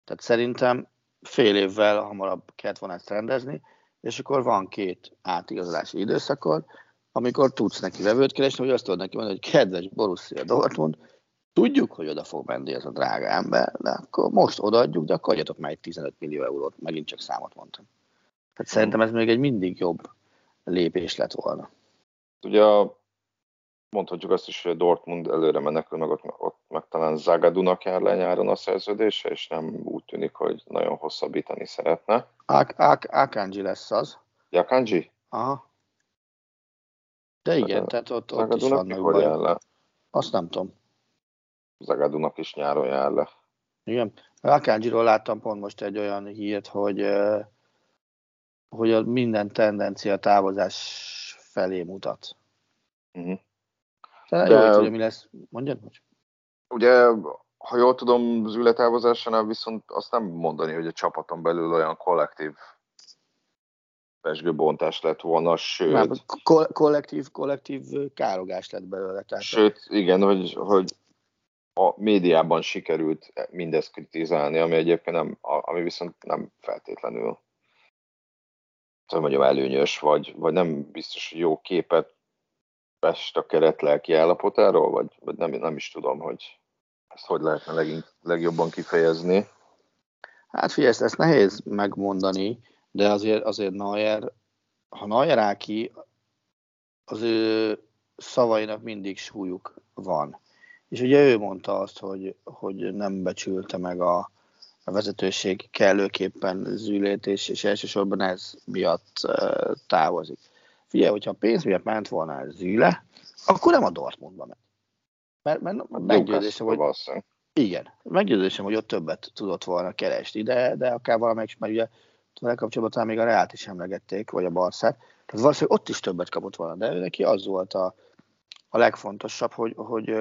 Tehát szerintem fél évvel hamarabb kellett volna ezt rendezni, és akkor van két átigazolási időszakod, amikor tudsz neki vevőt keresni, hogy azt tudod neki mondani, hogy kedves Borussia Dortmund, tudjuk, hogy oda fog menni ez a drága ember, de akkor most odaadjuk, de akkor adjatok meg 15 millió eurót, megint csak számot mondtam. Tehát szerintem ez még egy mindig jobb lépés lett volna. Ugye mondhatjuk azt is, hogy a Dortmund előre menekül, meg ott, ott meg talán Zagadunak jár le nyáron a szerződése, és nem úgy tűnik, hogy nagyon hosszabbítani szeretne. Akanji lesz az. Akanji? Aha. De igen, tehát ott, ott is vannak bajok. Azt nem tudom. Zagadunak is nyáron jár le. Igen. Akanjiról láttam pont most egy olyan hírt, hogy, hogy a minden tendencia távozás felé mutat. Uh-huh. De, De jó, hogy mi lesz. Mondjad, most. Ugye, ha jól tudom, az ületávozásánál viszont azt nem mondani, hogy a csapaton belül olyan kollektív pesgőbontás lett volna, sőt... Már ko- kollektív, kollektív károgás lett belőle. Tehát sőt, igen, hogy, hogy a médiában sikerült mindezt kritizálni, ami egyébként nem, ami viszont nem feltétlenül tudom, mondjam, előnyös, vagy, vagy nem biztos, hogy jó képet fest a keret lelki állapotáról, vagy, vagy nem, nem is tudom, hogy ezt hogy lehetne legink, legjobban kifejezni. Hát figyelj, ezt nehéz megmondani, de azért, azért Neuer, ha Neuer áll ki, az ő szavainak mindig súlyuk van. És ugye ő mondta azt, hogy, hogy nem becsülte meg a, a vezetőség kellőképpen zűlét, és, és elsősorban ez miatt uh, távozik. Figyelj, hogyha a pénz miatt ment volna ez zűle, akkor nem a Dortmundba ment. Mert, mert, mert meggyőzésem, hogy... Igen, meggyőzésem, hogy ott többet tudott volna keresni, de, de akár valamelyik, mert ugye vele kapcsolatban még a Reált is emlegették, vagy a Barszát, tehát valószínűleg ott is többet kapott volna, de neki az volt a, a legfontosabb, hogy, hogy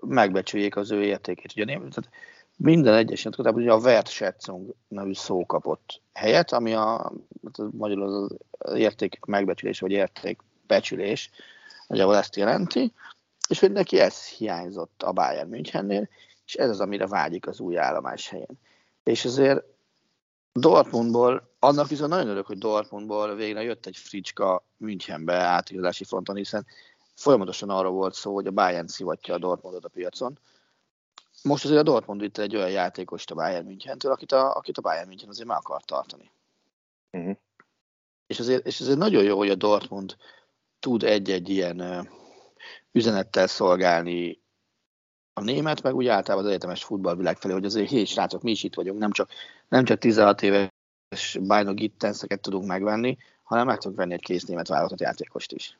megbecsüljék az ő értékét. Ugye, tehát minden egyes nyilatkozatban ugye a Wertschätzung nevű szó kapott helyet, ami a, hát magyarul az érték megbecsülés, vagy értékbecsülés, nagyjából ezt jelenti, és hogy neki ez hiányzott a Bayern Münchennél, és ez az, amire vágyik az új állomás helyén. És azért Dortmundból, annak viszont nagyon örülök, hogy Dortmundból végre jött egy fricska Münchenbe átigazási fronton, hiszen folyamatosan arra volt szó, hogy a Bayern szivatja a Dortmundot a piacon. Most azért a Dortmund vitte egy olyan játékost a Bayern Münchentől, akit a, akit a Bayern München azért meg akar tartani. Uh-huh. És, azért, és azért nagyon jó, hogy a Dortmund tud egy-egy ilyen üzenettel szolgálni a német, meg úgy általában az egyetemes futballvilág felé, hogy azért hé, srácok, mi is itt vagyunk, nem csak, nem csak 16 éves Bajno Gittenszeket tudunk megvenni, hanem meg tudunk venni egy kész német válogatott játékost is.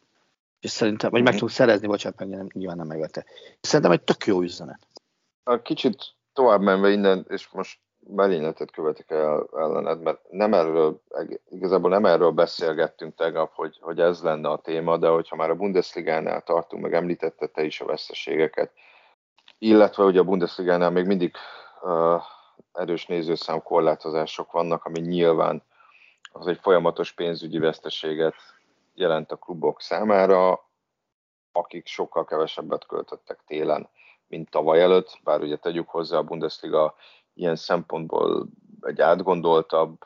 És szerintem, vagy meg tudunk szerezni, bocsánat, meg nem, nyilván nem megvette. Szerintem egy tök jó üzenet. A kicsit tovább menve innen, és most merényletet követik el ellened, mert nem erről, igazából nem erről beszélgettünk tegnap, hogy, hogy ez lenne a téma, de hogyha már a Bundesligánál tartunk, meg említette te is a veszteségeket, illetve ugye a Bundesligánál még mindig uh, erős nézőszám korlátozások vannak, ami nyilván az egy folyamatos pénzügyi veszteséget jelent a klubok számára, akik sokkal kevesebbet költöttek télen, mint tavaly előtt, bár ugye tegyük hozzá a Bundesliga ilyen szempontból egy átgondoltabb,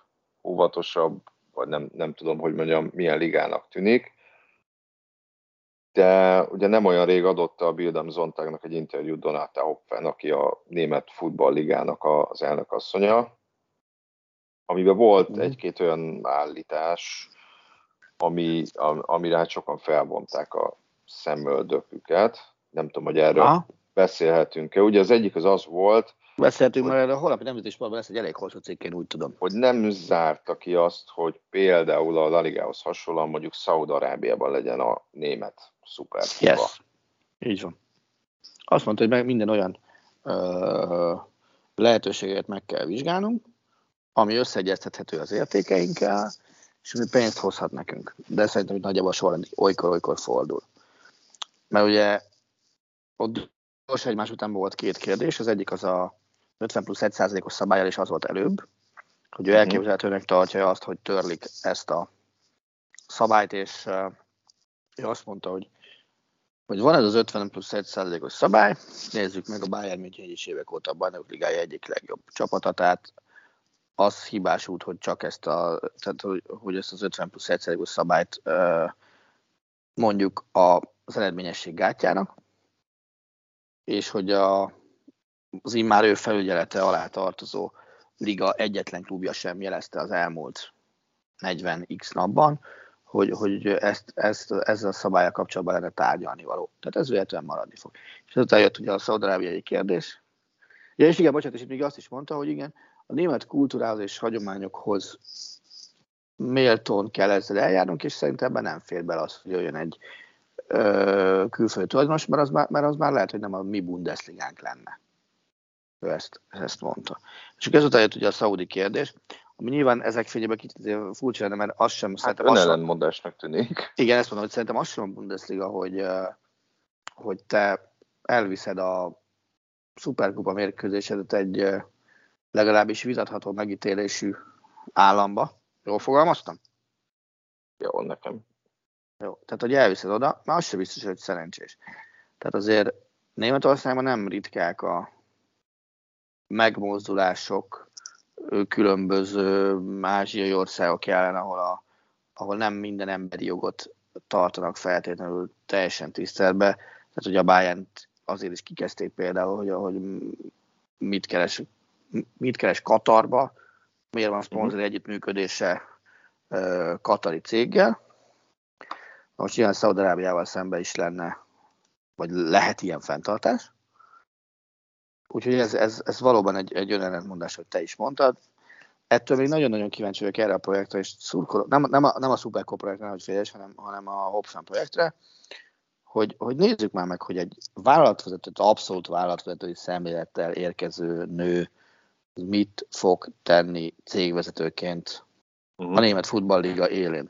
óvatosabb, vagy nem, nem tudom, hogy mondjam, milyen ligának tűnik. De ugye nem olyan rég adott a Bildem Zontagnak egy interjút Donata Hopfen, aki a német futballligának az elnökasszonya, amiben volt mm. egy-két olyan állítás, ami, amire hát sokan felvonták a szemöldöküket. Nem tudom, hogy erről ha? Beszélhetünk-e. Ugye az egyik az az volt, Beszéltünk már erre a holnapi nemzetisportban lesz egy elég hosszú cikk, én úgy tudom. Hogy nem zárta ki azt, hogy például a La Ligához hasonlóan mondjuk Szaud-Arábiában legyen a német szuper. Yes. Így van. Azt mondta, hogy meg minden olyan ö, lehetőséget meg kell vizsgálnunk, ami összeegyeztethető az értékeinkkel, és ami pénzt hozhat nekünk. De szerintem hogy nagyjából sorrend olykor-olykor fordul. Mert ugye ott gyors egymás után volt két kérdés, az egyik az a 50 plusz 1 os szabályal, és az volt előbb, hogy ő mhm. elképzelhetőnek tartja azt, hogy törlik ezt a szabályt, és ő azt mondta, hogy, hogy van ez az 50 plusz 1 os szabály, nézzük meg a Bayern München is évek óta a Bajnok Ligája egyik legjobb csapata, tehát az hibás út, hogy csak ezt a, tehát hogy, hogy ezt az 50 plusz 1 os szabályt mondjuk az eredményesség gátjának, és hogy a, az immár ő felügyelete alá tartozó liga egyetlen klubja sem jelezte az elmúlt 40x napban, hogy, hogy ezt, ezt, ezzel a szabálya kapcsolatban lenne tárgyalni való. Tehát ez véletlenül maradni fog. És ezután jött ugye a szaudarábiai kérdés. Ja, és igen, bocsánat, és itt még azt is mondta, hogy igen, a német kultúrához és hagyományokhoz méltón kell ezzel eljárnunk, és szerintem ebben nem fér bele az, hogy jöjjön egy külföldi tulajdonos, mert az, már, mert az már lehet, hogy nem a mi Bundesligánk lenne. Ő ezt, ezt mondta. És ezután jött ugye a szaudi kérdés, ami nyilván ezek fényében kicsit furcsa lenne, mert az sem hát szerintem... ellentmondásnak tűnik. Igen, ezt mondom, hogy szerintem az sem a Bundesliga, hogy, hogy te elviszed a szuperkupa mérkőzésedet egy legalábbis vitatható megítélésű államba. Jól fogalmaztam? Jó, nekem. Jó, tehát hogy elviszed oda, már az sem biztos, hogy szerencsés. Tehát azért Németországban nem ritkák a megmozdulások különböző ázsiai országok ellen, ahol, a, ahol nem minden emberi jogot tartanak feltétlenül teljesen tiszteletbe. Tehát, hogy a bayern azért is kikezdték például, hogy, hogy mit keres, mit keres Katarba, miért van szponzori uh-huh. együttműködése uh, katari céggel. Most ilyen Szaudarábiával szemben is lenne, vagy lehet ilyen fenntartás. Úgyhogy ez, ez, ez valóban egy, egy önellentmondás, hogy te is mondtad. Ettől még nagyon-nagyon kíváncsi vagyok erre a projektre, és szurkolok, nem, nem, a, nem a Superco projektre, hogy féljes, hanem, hanem a Hopsan projektre, hogy, hogy nézzük már meg, hogy egy vállalatvezető, abszolút vállalatvezetői szemlélettel érkező nő mit fog tenni cégvezetőként uh-huh. a Német Futballliga élén.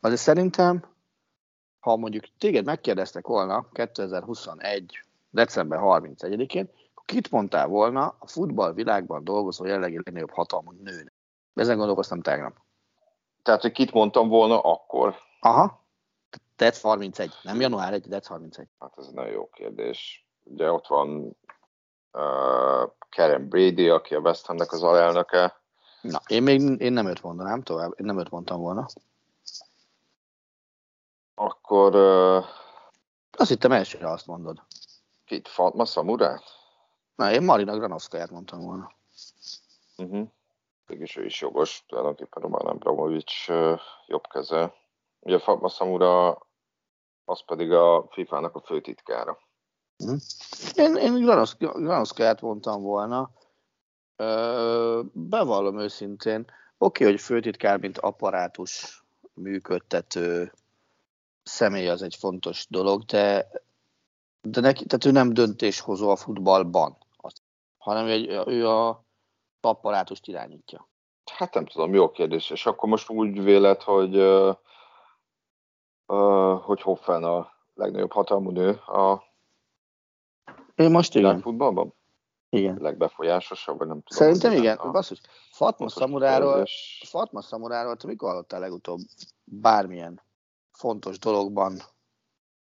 Azért szerintem, ha mondjuk téged megkérdeztek volna 2021. december 31-én, kit mondtál volna a futballvilágban dolgozó jelenlegi legnagyobb hatalmú nőnek? Ezen gondolkoztam tegnap. Tehát, hogy kit mondtam volna akkor? Aha. Dec 31. Nem január 1, Dec 31. Hát ez egy nagyon jó kérdés. Ugye ott van uh, Karen Brady, aki a West Hamnek az alelnöke. Na, én még én nem őt mondanám tovább, én nem őt mondtam volna. Akkor... Uh, azt hittem elsőre azt mondod. Kit, Fatma Samurát? Na, én Marina Granovszkaját mondtam volna. Uh-huh. Mégis ő is jogos, tulajdonképpen Roman Abramovics uh, jobb keze. Ugye Fatma Samura az pedig a FIFA-nak a főtitkára. Uh-huh. Én, én Granovszkaját mondtam volna. Ö, bevallom őszintén, oké, okay, hogy főtitkár, mint apparátus működtető személy az egy fontos dolog, de, de neki, tehát ő nem döntéshozó a futballban hanem egy, ő a apparátust irányítja. Hát nem tudom, jó kérdés. És akkor most úgy vélet, hogy, uh, uh, hogy Hoffen a legnagyobb hatalmú nő a én most igen. futballban? Igen. Legbefolyásosabb, vagy nem tudom. Szerintem igen. A... Basszus, Fatma Szamuráról, Fatma Szamuráról, te mikor hallottál legutóbb bármilyen fontos dologban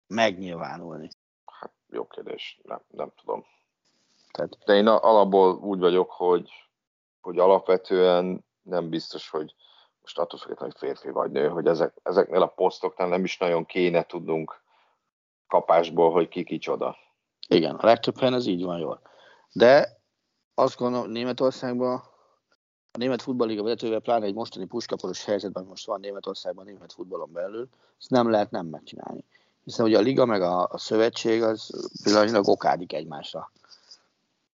megnyilvánulni? Hát jó kérdés, nem, nem tudom. Tehát, de én alapból úgy vagyok, hogy, hogy alapvetően nem biztos, hogy most attól függetlenül, hogy férfi vagy nő, hogy ezek, ezeknél a posztoknál nem is nagyon kéne tudnunk kapásból, hogy ki kicsoda. Igen, a legtöbb helyen ez így van jól. De azt gondolom, Németországban a német futballiga vezetővel, pláne egy mostani puskaporos helyzetben, most van Németországban német futballon belül, ezt nem lehet nem megcsinálni. Hiszen ugye a liga meg a, a szövetség az pillanatnyilag okádik egymásra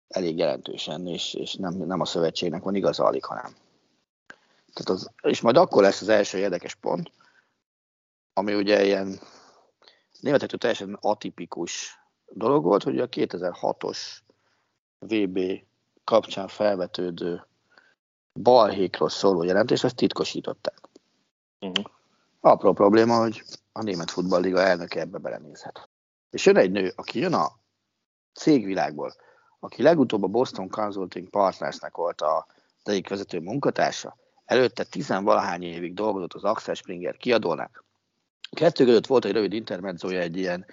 elég jelentősen, és, és nem, nem a szövetségnek van igaza alig, hanem. Tehát az, és majd akkor lesz az első érdekes pont, ami ugye ilyen németektől teljesen atipikus dolog volt, hogy a 2006-os VB kapcsán felvetődő balhékról szóló jelentést, azt titkosították. Uh-huh. Apró probléma, hogy a Német Futballliga elnöke ebbe belenézhet. És jön egy nő, aki jön a cégvilágból, aki legutóbb a Boston Consulting Partnersnek volt a egyik vezető munkatársa, előtte tizenvalahány évig dolgozott az Axel Springer kiadónál. Kettő között volt egy rövid intermedzója egy ilyen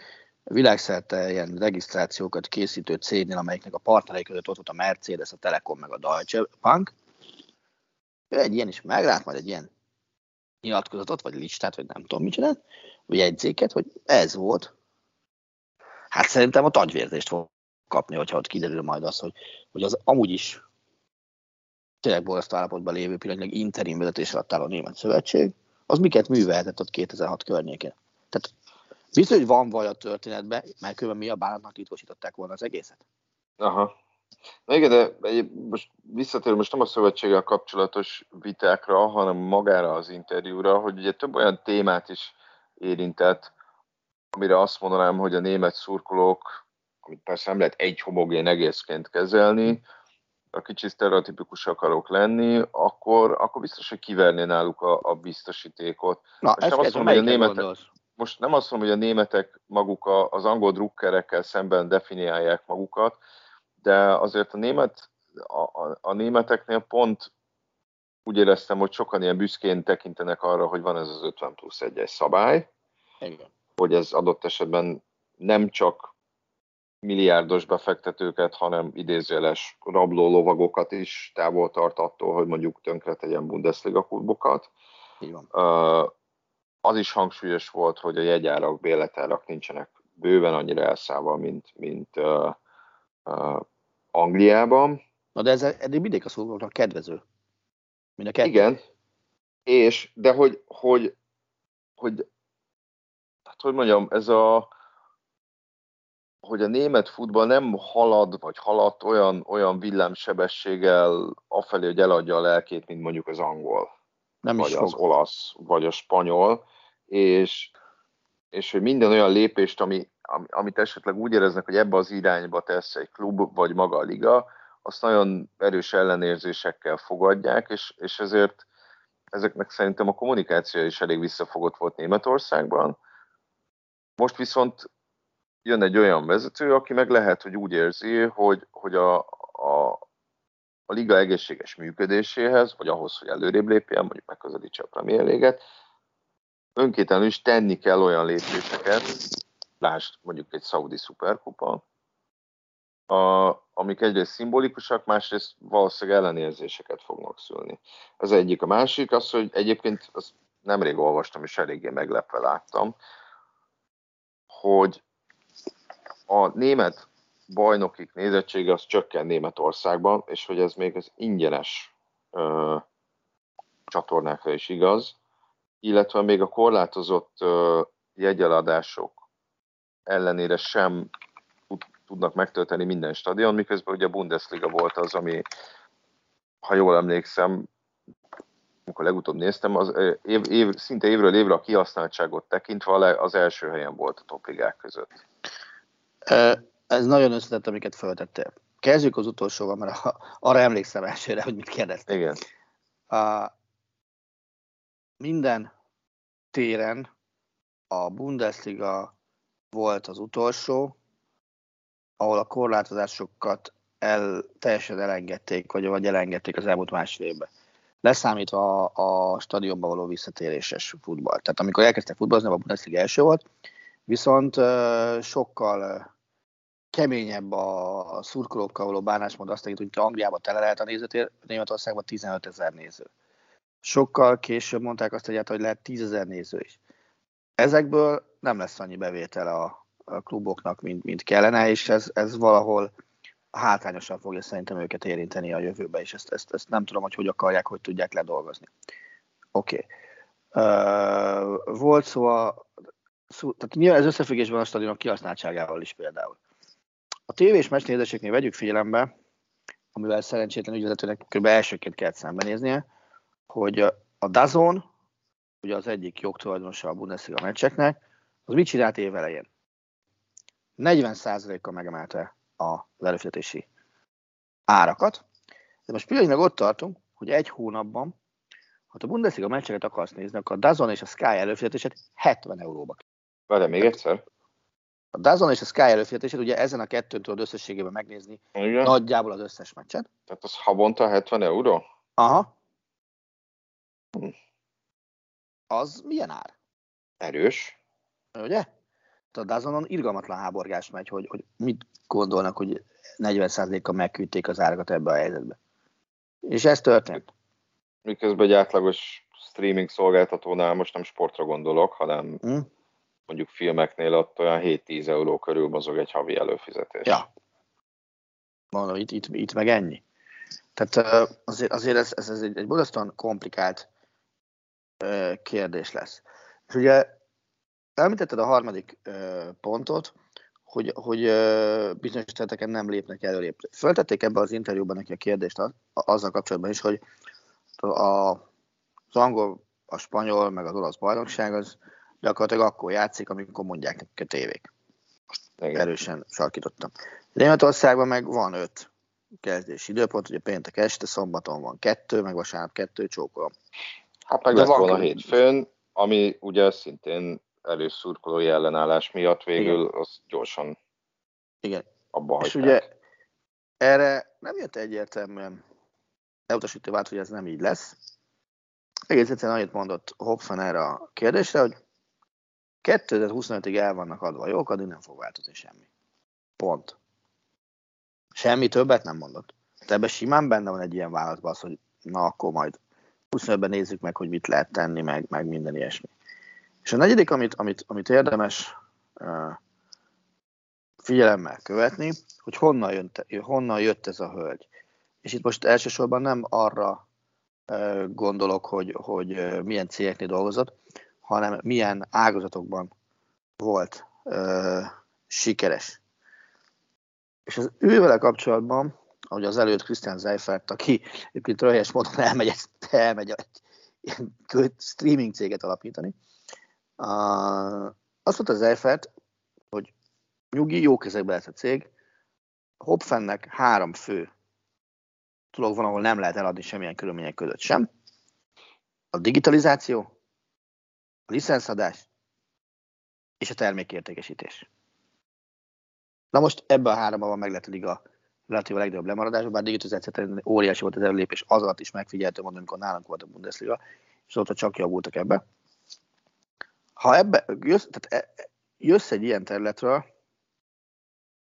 világszerte ilyen regisztrációkat készítő cégnél, amelyiknek a partnerei között ott volt a Mercedes, a Telekom meg a Deutsche Bank. Ő egy ilyen is meglát, majd egy ilyen nyilatkozatot, vagy listát, vagy nem tudom csinált, vagy jegyzéket, hogy ez volt. Hát szerintem a tagyvérzést fog kapni, hogyha ott kiderül majd az, hogy, hogy az amúgy is tényleg borzasztó állapotban lévő pillanatnyilag interim vezetés alatt álló német szövetség, az miket művelhetett ott 2006 környékén. Tehát biztos, hogy van vaj a történetben, mert különben mi a bánatnak titkosították volna az egészet. Aha. Na igen, de most visszatérő most nem a szövetséggel kapcsolatos vitákra, hanem magára az interjúra, hogy ugye több olyan témát is érintett, amire azt mondanám, hogy a német szurkolók, amit persze nem lehet egy homogén egészként kezelni, a kicsit sztereotipikus akarok lenni, akkor, akkor biztos, hogy kiverné náluk a, a biztosítékot. Na, most, nem azt mondom, hogy a németek, most nem azt mondom, hogy a németek maguk a, az angol drukkerekkel szemben definiálják magukat, de azért a, német, a, a, a németeknél pont úgy éreztem, hogy sokan ilyen büszkén tekintenek arra, hogy van ez az 50 plusz 1-es szabály, Igen. hogy ez adott esetben nem csak milliárdos befektetőket, hanem idézőjeles rabló lovagokat is távol tart attól, hogy mondjuk tönkre tegyen Bundesliga klubokat. Az is hangsúlyos volt, hogy a jegyárak, béletárak nincsenek bőven annyira elszállva, mint, mint uh, uh, Angliában. Na de ez eddig mindig a szurkolóknak kedvező. Mind a kettő. Igen, és, de hogy, hogy, hogy, hát hogy mondjam, ez a, hogy a német futball nem halad, vagy haladt olyan, olyan villámsebességgel afelé, hogy eladja a lelkét, mint mondjuk az angol, nem vagy is az fog. olasz, vagy a spanyol, és, és hogy minden olyan lépést, ami, amit esetleg úgy éreznek, hogy ebbe az irányba tesz egy klub, vagy maga a liga, azt nagyon erős ellenérzésekkel fogadják, és, és ezért ezeknek szerintem a kommunikáció is elég visszafogott volt Németországban. Most viszont jön egy olyan vezető, aki meg lehet, hogy úgy érzi, hogy, hogy a, a, a liga egészséges működéséhez, vagy ahhoz, hogy előrébb lépjen, mondjuk megközelítse a Premier League-et, önkétlenül is tenni kell olyan lépéseket, lásd mondjuk egy szaudi szuperkupa, a, amik egyrészt szimbolikusak, másrészt valószínűleg ellenérzéseket fognak szülni. Ez egyik. A másik az, hogy egyébként azt nemrég olvastam, és eléggé meglepve láttam, hogy a német bajnokik nézettsége az csökken Németországban, és hogy ez még az ingyenes ö, csatornákra is igaz, illetve még a korlátozott ö, jegyeladások ellenére sem tudnak megtölteni minden stadion, miközben ugye a Bundesliga volt az, ami, ha jól emlékszem, amikor legutóbb néztem, az év, év, szinte évről évre a kihasználtságot tekintve az első helyen volt a topligák között. Ez nagyon összetett, amiket feltettél. Kezdjük az utolsóval, mert arra emlékszem elsőre, hogy mit kérdeztél. Igen. A, minden téren a Bundesliga volt az utolsó, ahol a korlátozásokat el, teljesen elengedték, vagy, vagy elengedték az elmúlt másfél évben. Leszámítva a, a stadionba való visszatéréses futball. Tehát amikor elkezdtek futballozni, a Bundesliga első volt, viszont uh, sokkal uh, keményebb a szurkolókkal való bánásmód azt hogy Angliában tele lehet a nézőtér, Németországban 15 ezer néző. Sokkal később mondták azt, hát, hogy lehet 10 ezer néző is. Ezekből nem lesz annyi bevétel a, a kluboknak, mint, mint kellene, és ez, ez valahol hátrányosan fogja szerintem őket érinteni a jövőbe, és ezt, ezt, ezt nem tudom, hogy hogy akarják, hogy tudják ledolgozni. Oké. Okay. Uh, volt szó a tehát mi ez összefüggésben a stadionok kihasználtságával is például. A tévés meccsnézéseknél vegyük figyelembe, amivel szerencsétlen ügyvezetőnek kb. elsőként kell szembenéznie, hogy a Dazon, ugye az egyik jogtulajdonosa a Bundesliga meccseknek, az mit csinált évelején? 40%-kal megemelte a előfizetési árakat, de most pillanatnyilag ott tartunk, hogy egy hónapban, ha a Bundesliga meccseket akarsz nézni, akkor a Dazon és a Sky előfizetését 70 euróba Várj, még egyszer? a Dazon és a Sky előfizetését, ugye ezen a kettőn tudod összességében megnézni Igen? nagyjából az összes meccset. Tehát az havonta 70 euró? Aha. Hm. Az milyen ár? Erős. Ugye? A Dazonon irgalmatlan háborgás megy, hogy, hogy mit gondolnak, hogy 40%-kal megküldték az árakat ebbe a helyzetbe. És ez történt. Miközben egy átlagos streaming szolgáltatónál most nem sportra gondolok, hanem Hm? mondjuk filmeknél ott olyan 7-10 euró körül mozog egy havi előfizetés. Ja. Mondom, itt, itt, itt meg ennyi. Tehát azért, azért ez, ez, ez egy, egy borzasztóan komplikált kérdés lesz. És ugye említetted a harmadik ö, pontot, hogy, hogy ö, bizonyos területeken nem lépnek előrébb. Föltették ebbe az interjúban neki a kérdést a, a, azzal kapcsolatban is, hogy a, az angol, a spanyol, meg az olasz bajnokság az gyakorlatilag akkor játszik, amikor mondják nekik a tévék Igen. erősen sarkítottam. Németországban meg van öt kezdési időpont, ugye péntek este, szombaton van kettő, meg vasárnap kettő, csókolom. Hát meg van volna külön- hétfőn, ami ugye szintén erős szurkolói ellenállás miatt végül az gyorsan Igen. abba És hagyták. ugye erre nem jött egyértelműen elutasító vált, hogy ez nem így lesz. Egész egyszerűen annyit mondott Hopfen erre a kérdésre, hogy 2025-ig el vannak adva a jók, addig nem fog változni semmi. Pont. Semmi többet nem mondott. De ebben simán benne van egy ilyen válaszban az, hogy na akkor majd 25-ben nézzük meg, hogy mit lehet tenni, meg, meg minden ilyesmi. És a negyedik, amit, amit, amit érdemes uh, figyelemmel követni, hogy honnan jött, honnan jött ez a hölgy. És itt most elsősorban nem arra uh, gondolok, hogy, hogy uh, milyen cégeknél dolgozott, hanem milyen ágazatokban volt uh, sikeres. És az ővele kapcsolatban, ahogy az előtt Christian Seifert, aki egyébként röhelyes módon elmegy, elmegy egy streaming céget alapítani, uh, azt mondta Seifert, hogy nyugi, jó kezekbe lesz a cég, Hopfennek három fő dolog van, ahol nem lehet eladni semmilyen körülmények között sem. A digitalizáció, a licenszadás és a termékértékesítés. Na most ebben a háromban van meg lett a relatív a legnagyobb lemaradás, bár digitalizáció terén óriási volt az előlépés, az alatt is megfigyeltem, mondom, amikor nálunk volt a Bundesliga, és azóta csak javultak ebbe. Ha ebbe jössz, tehát e- jössz egy ilyen területről,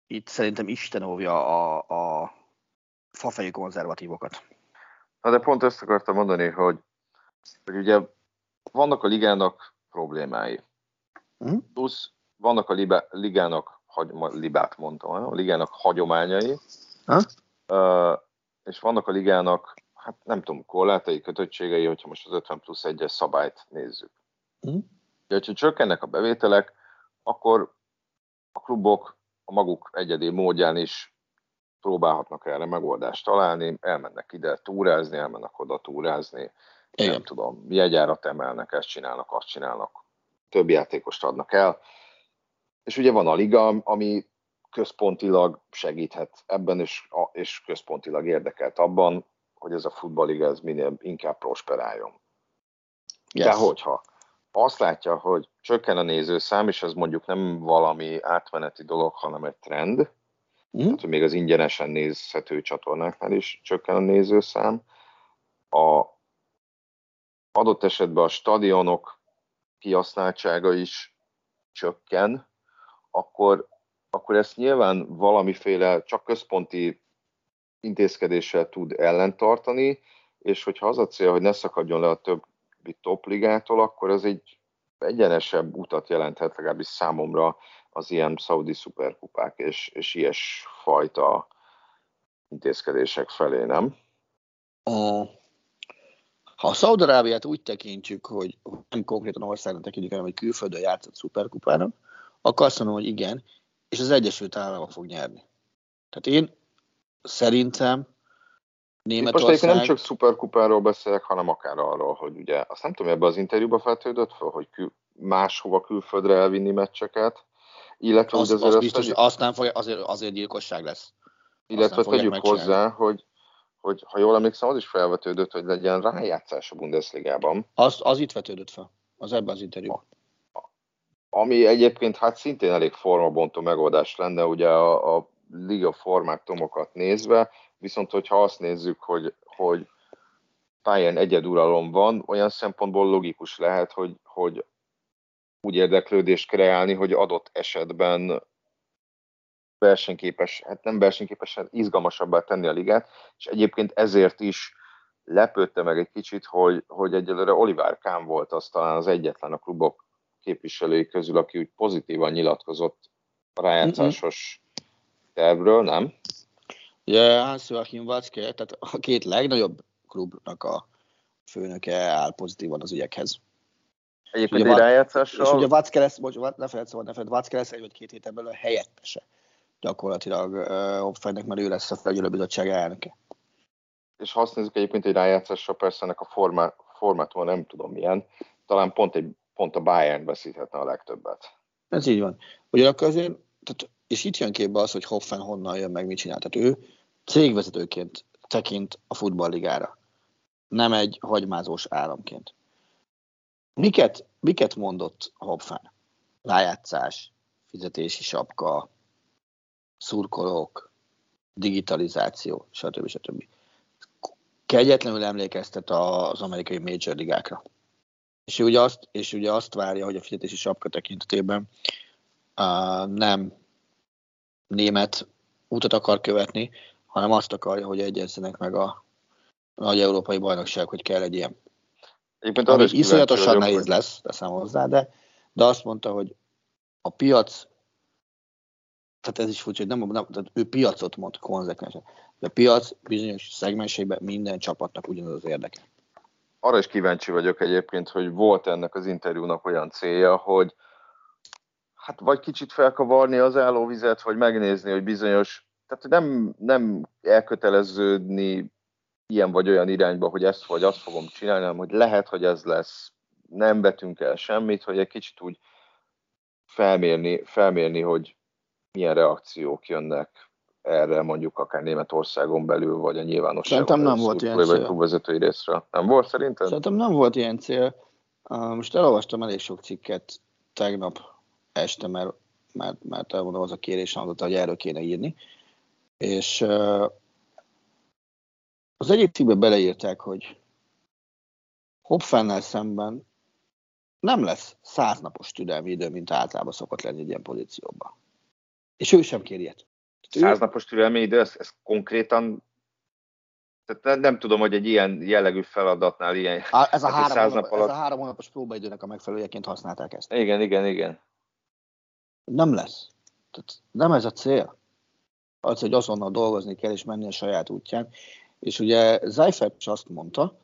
itt szerintem Isten óvja a, a fafejű konzervatívokat. Na de pont ezt akartam mondani, hogy, hogy ugye vannak a ligának problémái. Mhm. Plusz vannak a libe, ligának, hagy, libát mondtam, a ligának hagyományai, Ha? Ö, és vannak a ligának, hát nem tudom, korlátai, kötöttségei, hogyha most az 50 plusz 1-es szabályt nézzük. Mhm. De, hogyha csökkennek a bevételek, akkor a klubok a maguk egyedi módján is próbálhatnak erre megoldást találni, elmennek ide túrázni, elmennek oda túrázni, Igen. nem tudom, jegyárat emelnek, ezt csinálnak, azt csinálnak, több játékost adnak el. És ugye van a liga, ami központilag segíthet ebben, és, és központilag érdekelt abban, hogy ez a futballiga ez minél inkább prosperáljon. Yes. De hogyha azt látja, hogy csökken a nézőszám, és ez mondjuk nem valami átmeneti dolog, hanem egy trend, Mhm. tehát hogy még az ingyenesen nézhető csatornáknál is csökken a nézőszám, a adott esetben a stadionok kihasználtsága is csökken, akkor, akkor ezt nyilván valamiféle csak központi intézkedéssel tud ellentartani, és hogyha az a cél, hogy ne szakadjon le a többi topligától, akkor az egy egyenesebb utat jelenthet legalábbis számomra az ilyen szaudi szuperkupák és, és ilyes fajta intézkedések felé, nem? A, ha a Szaudarábiát úgy tekintjük, hogy nem konkrétan országnak tekintjük, hanem egy külföldön játszott szuperkupának, akkor azt mondom, hogy igen, és az Egyesült Államok fog nyerni. Tehát én szerintem Itt most Németország... egyébként nem csak szuperkupáról beszélek, hanem akár arról, hogy ugye, azt nem tudom, ebbe az interjúba feltődött fel, hogy kül, máshova külföldre elvinni meccseket, illetve az, úgy az azért biztos, azt, azt nem fogja, azért, azért gyilkosság lesz. illetve tegyük hozzá, hogy, hogy ha jól emlékszem, az is felvetődött, hogy legyen rájátszás a Bundesligában. Az, az itt vetődött fel, az ebben az interjúban. ami egyébként hát szintén elég formabontó megoldás lenne, ugye a, a liga formák tomokat nézve, viszont hogyha azt nézzük, hogy, hogy pályán egyeduralom van, olyan szempontból logikus lehet, hogy, hogy úgy érdeklődést kreálni, hogy adott esetben versenyképes, hát nem versenyképes, izgalmasabbá tenni a ligát, és egyébként ezért is lepődte meg egy kicsit, hogy, hogy egyelőre Oliver Kahn volt az talán az egyetlen a klubok képviselői közül, aki úgy pozitívan nyilatkozott a rájátszásos tervről, nem? Ugye Hans Joachim Watzke, tehát a két legnagyobb klubnak a főnöke áll pozitívan az ügyekhez. Egyébként egy rájátszással... És ugye Watzke lesz, bocs, ne feled szóval, ne feled, Watzke lesz egy vagy két héten belül a helyettese gyakorlatilag uh, Hopfennek, mert ő lesz a felügyelőbizottság elnöke. És ha azt nézzük egyébként egy rájátszásra, persze ennek a formá, formátuma nem tudom milyen, talán pont, egy, pont a Bayern veszíthetne a legtöbbet. Ez így van. Ugyanakkor azért, tehát, és itt jön képbe az, hogy Hoffen honnan jön, meg mit csinál. Tehát ő cégvezetőként tekint a futballligára, nem egy hagymázós államként. Miket, miket mondott Hoffen? Rájátszás, fizetési sapka, szurkolók, digitalizáció, stb. stb. Kegyetlenül emlékeztet az amerikai major ligákra. És ugye azt, és ugye azt várja, hogy a fizetési sapka tekintetében uh, nem német utat akar követni, hanem azt akarja, hogy egyezzenek meg a nagy európai bajnokság, hogy kell egy ilyen. Egyébként Ami iszonyatosan nehéz hogy... lesz, teszem hozzá, de, de azt mondta, hogy a piac tehát ez is furcsa, hogy nem, nem tehát ő piacot mond konzekvensen. De a piac bizonyos szegmenseiben minden csapatnak ugyanaz az érdeke. Arra is kíváncsi vagyok egyébként, hogy volt ennek az interjúnak olyan célja, hogy hát vagy kicsit felkavarni az állóvizet, vagy megnézni, hogy bizonyos, tehát nem, nem elköteleződni ilyen vagy olyan irányba, hogy ezt vagy azt fogom csinálni, hanem hogy lehet, hogy ez lesz, nem betünk el semmit, hogy egy kicsit úgy felmérni, felmérni hogy milyen reakciók jönnek erre mondjuk akár Németországon belül, vagy a nyilvánosságon. Szerintem nem volt ilyen cél. klubvezetői részről. Nem volt szerintem? Szerintem nem volt ilyen cél. Most elolvastam elég sok cikket tegnap este, mert, mert, mert elmondom, az a kérés hangzott, hogy erről kéne írni. És az egyik cikkbe beleírták, hogy Hopfennel szemben nem lesz száznapos türelmi idő, mint általában szokott lenni egy ilyen pozícióban. És ő sem kér ilyet. Száznapos türelmi idő, ez, ez konkrétan tehát nem, nem tudom, hogy egy ilyen jellegű feladatnál ilyen... Á, ez, a <laughs> három száz nap alatt... ez a három hónapos próbaidőnek a megfelelőjeként használták ezt. Igen, igen, igen. Nem lesz. Tehát nem ez a cél. Az, hogy azonnal dolgozni kell és menni a saját útján. És ugye Zeifert is azt mondta,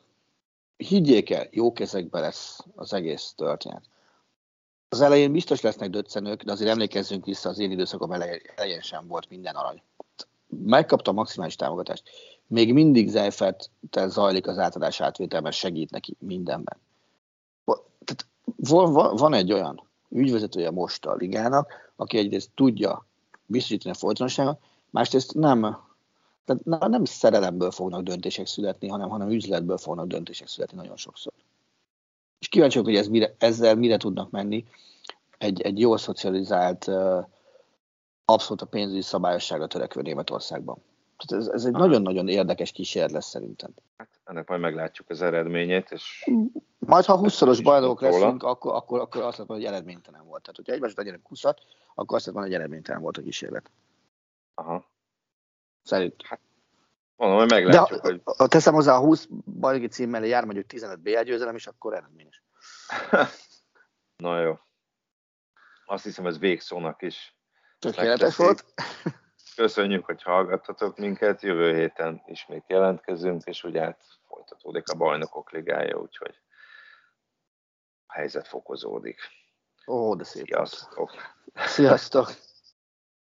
higgyék el, jó kezekbe lesz az egész történet az elején biztos lesznek döccenők, de azért emlékezzünk vissza, az én időszakom elején sem volt minden arany. Megkapta a maximális támogatást. Még mindig Zeiferttel zajlik az átadás átvétel, mert segít neki mindenben. Tehát van, van egy olyan ügyvezetője most a ligának, aki egyrészt tudja biztosítani a folytonosságot, másrészt nem, tehát nem szerelemből fognak döntések születni, hanem, hanem üzletből fognak döntések születni nagyon sokszor és kíváncsi vagyok, hogy ez mire, ezzel mire tudnak menni egy, egy jól szocializált, abszolút a pénzügyi szabályosságra törekvő Németországban. Tehát ez, ez egy nagyon-nagyon érdekes kísérlet lesz szerintem. Hát ennek majd meglátjuk az eredményét, és... Majd ha 20-szoros bajnokok leszünk, akkor, akkor, akkor azt mondom, hogy eredménytelen volt. Tehát, hogyha egymásra legyenek 20 akkor azt mondom, hogy eredménytelen volt a kísérlet. Aha. Szerint. Hát Mondom, hogy meglátjuk, De, hogy... Ha teszem hozzá a 20 bajnoki cím mellé jár mondjuk 15 BL győzelem, és akkor eredményes. <laughs> Na jó. Azt hiszem, ez végszónak is. Tökéletes volt. Köszönjük, hogy hallgattatok minket. Jövő héten ismét jelentkezünk, és ugye hát folytatódik a bajnokok ligája, úgyhogy a helyzet fokozódik. Ó, de szép. Sziasztok! Sziasztok!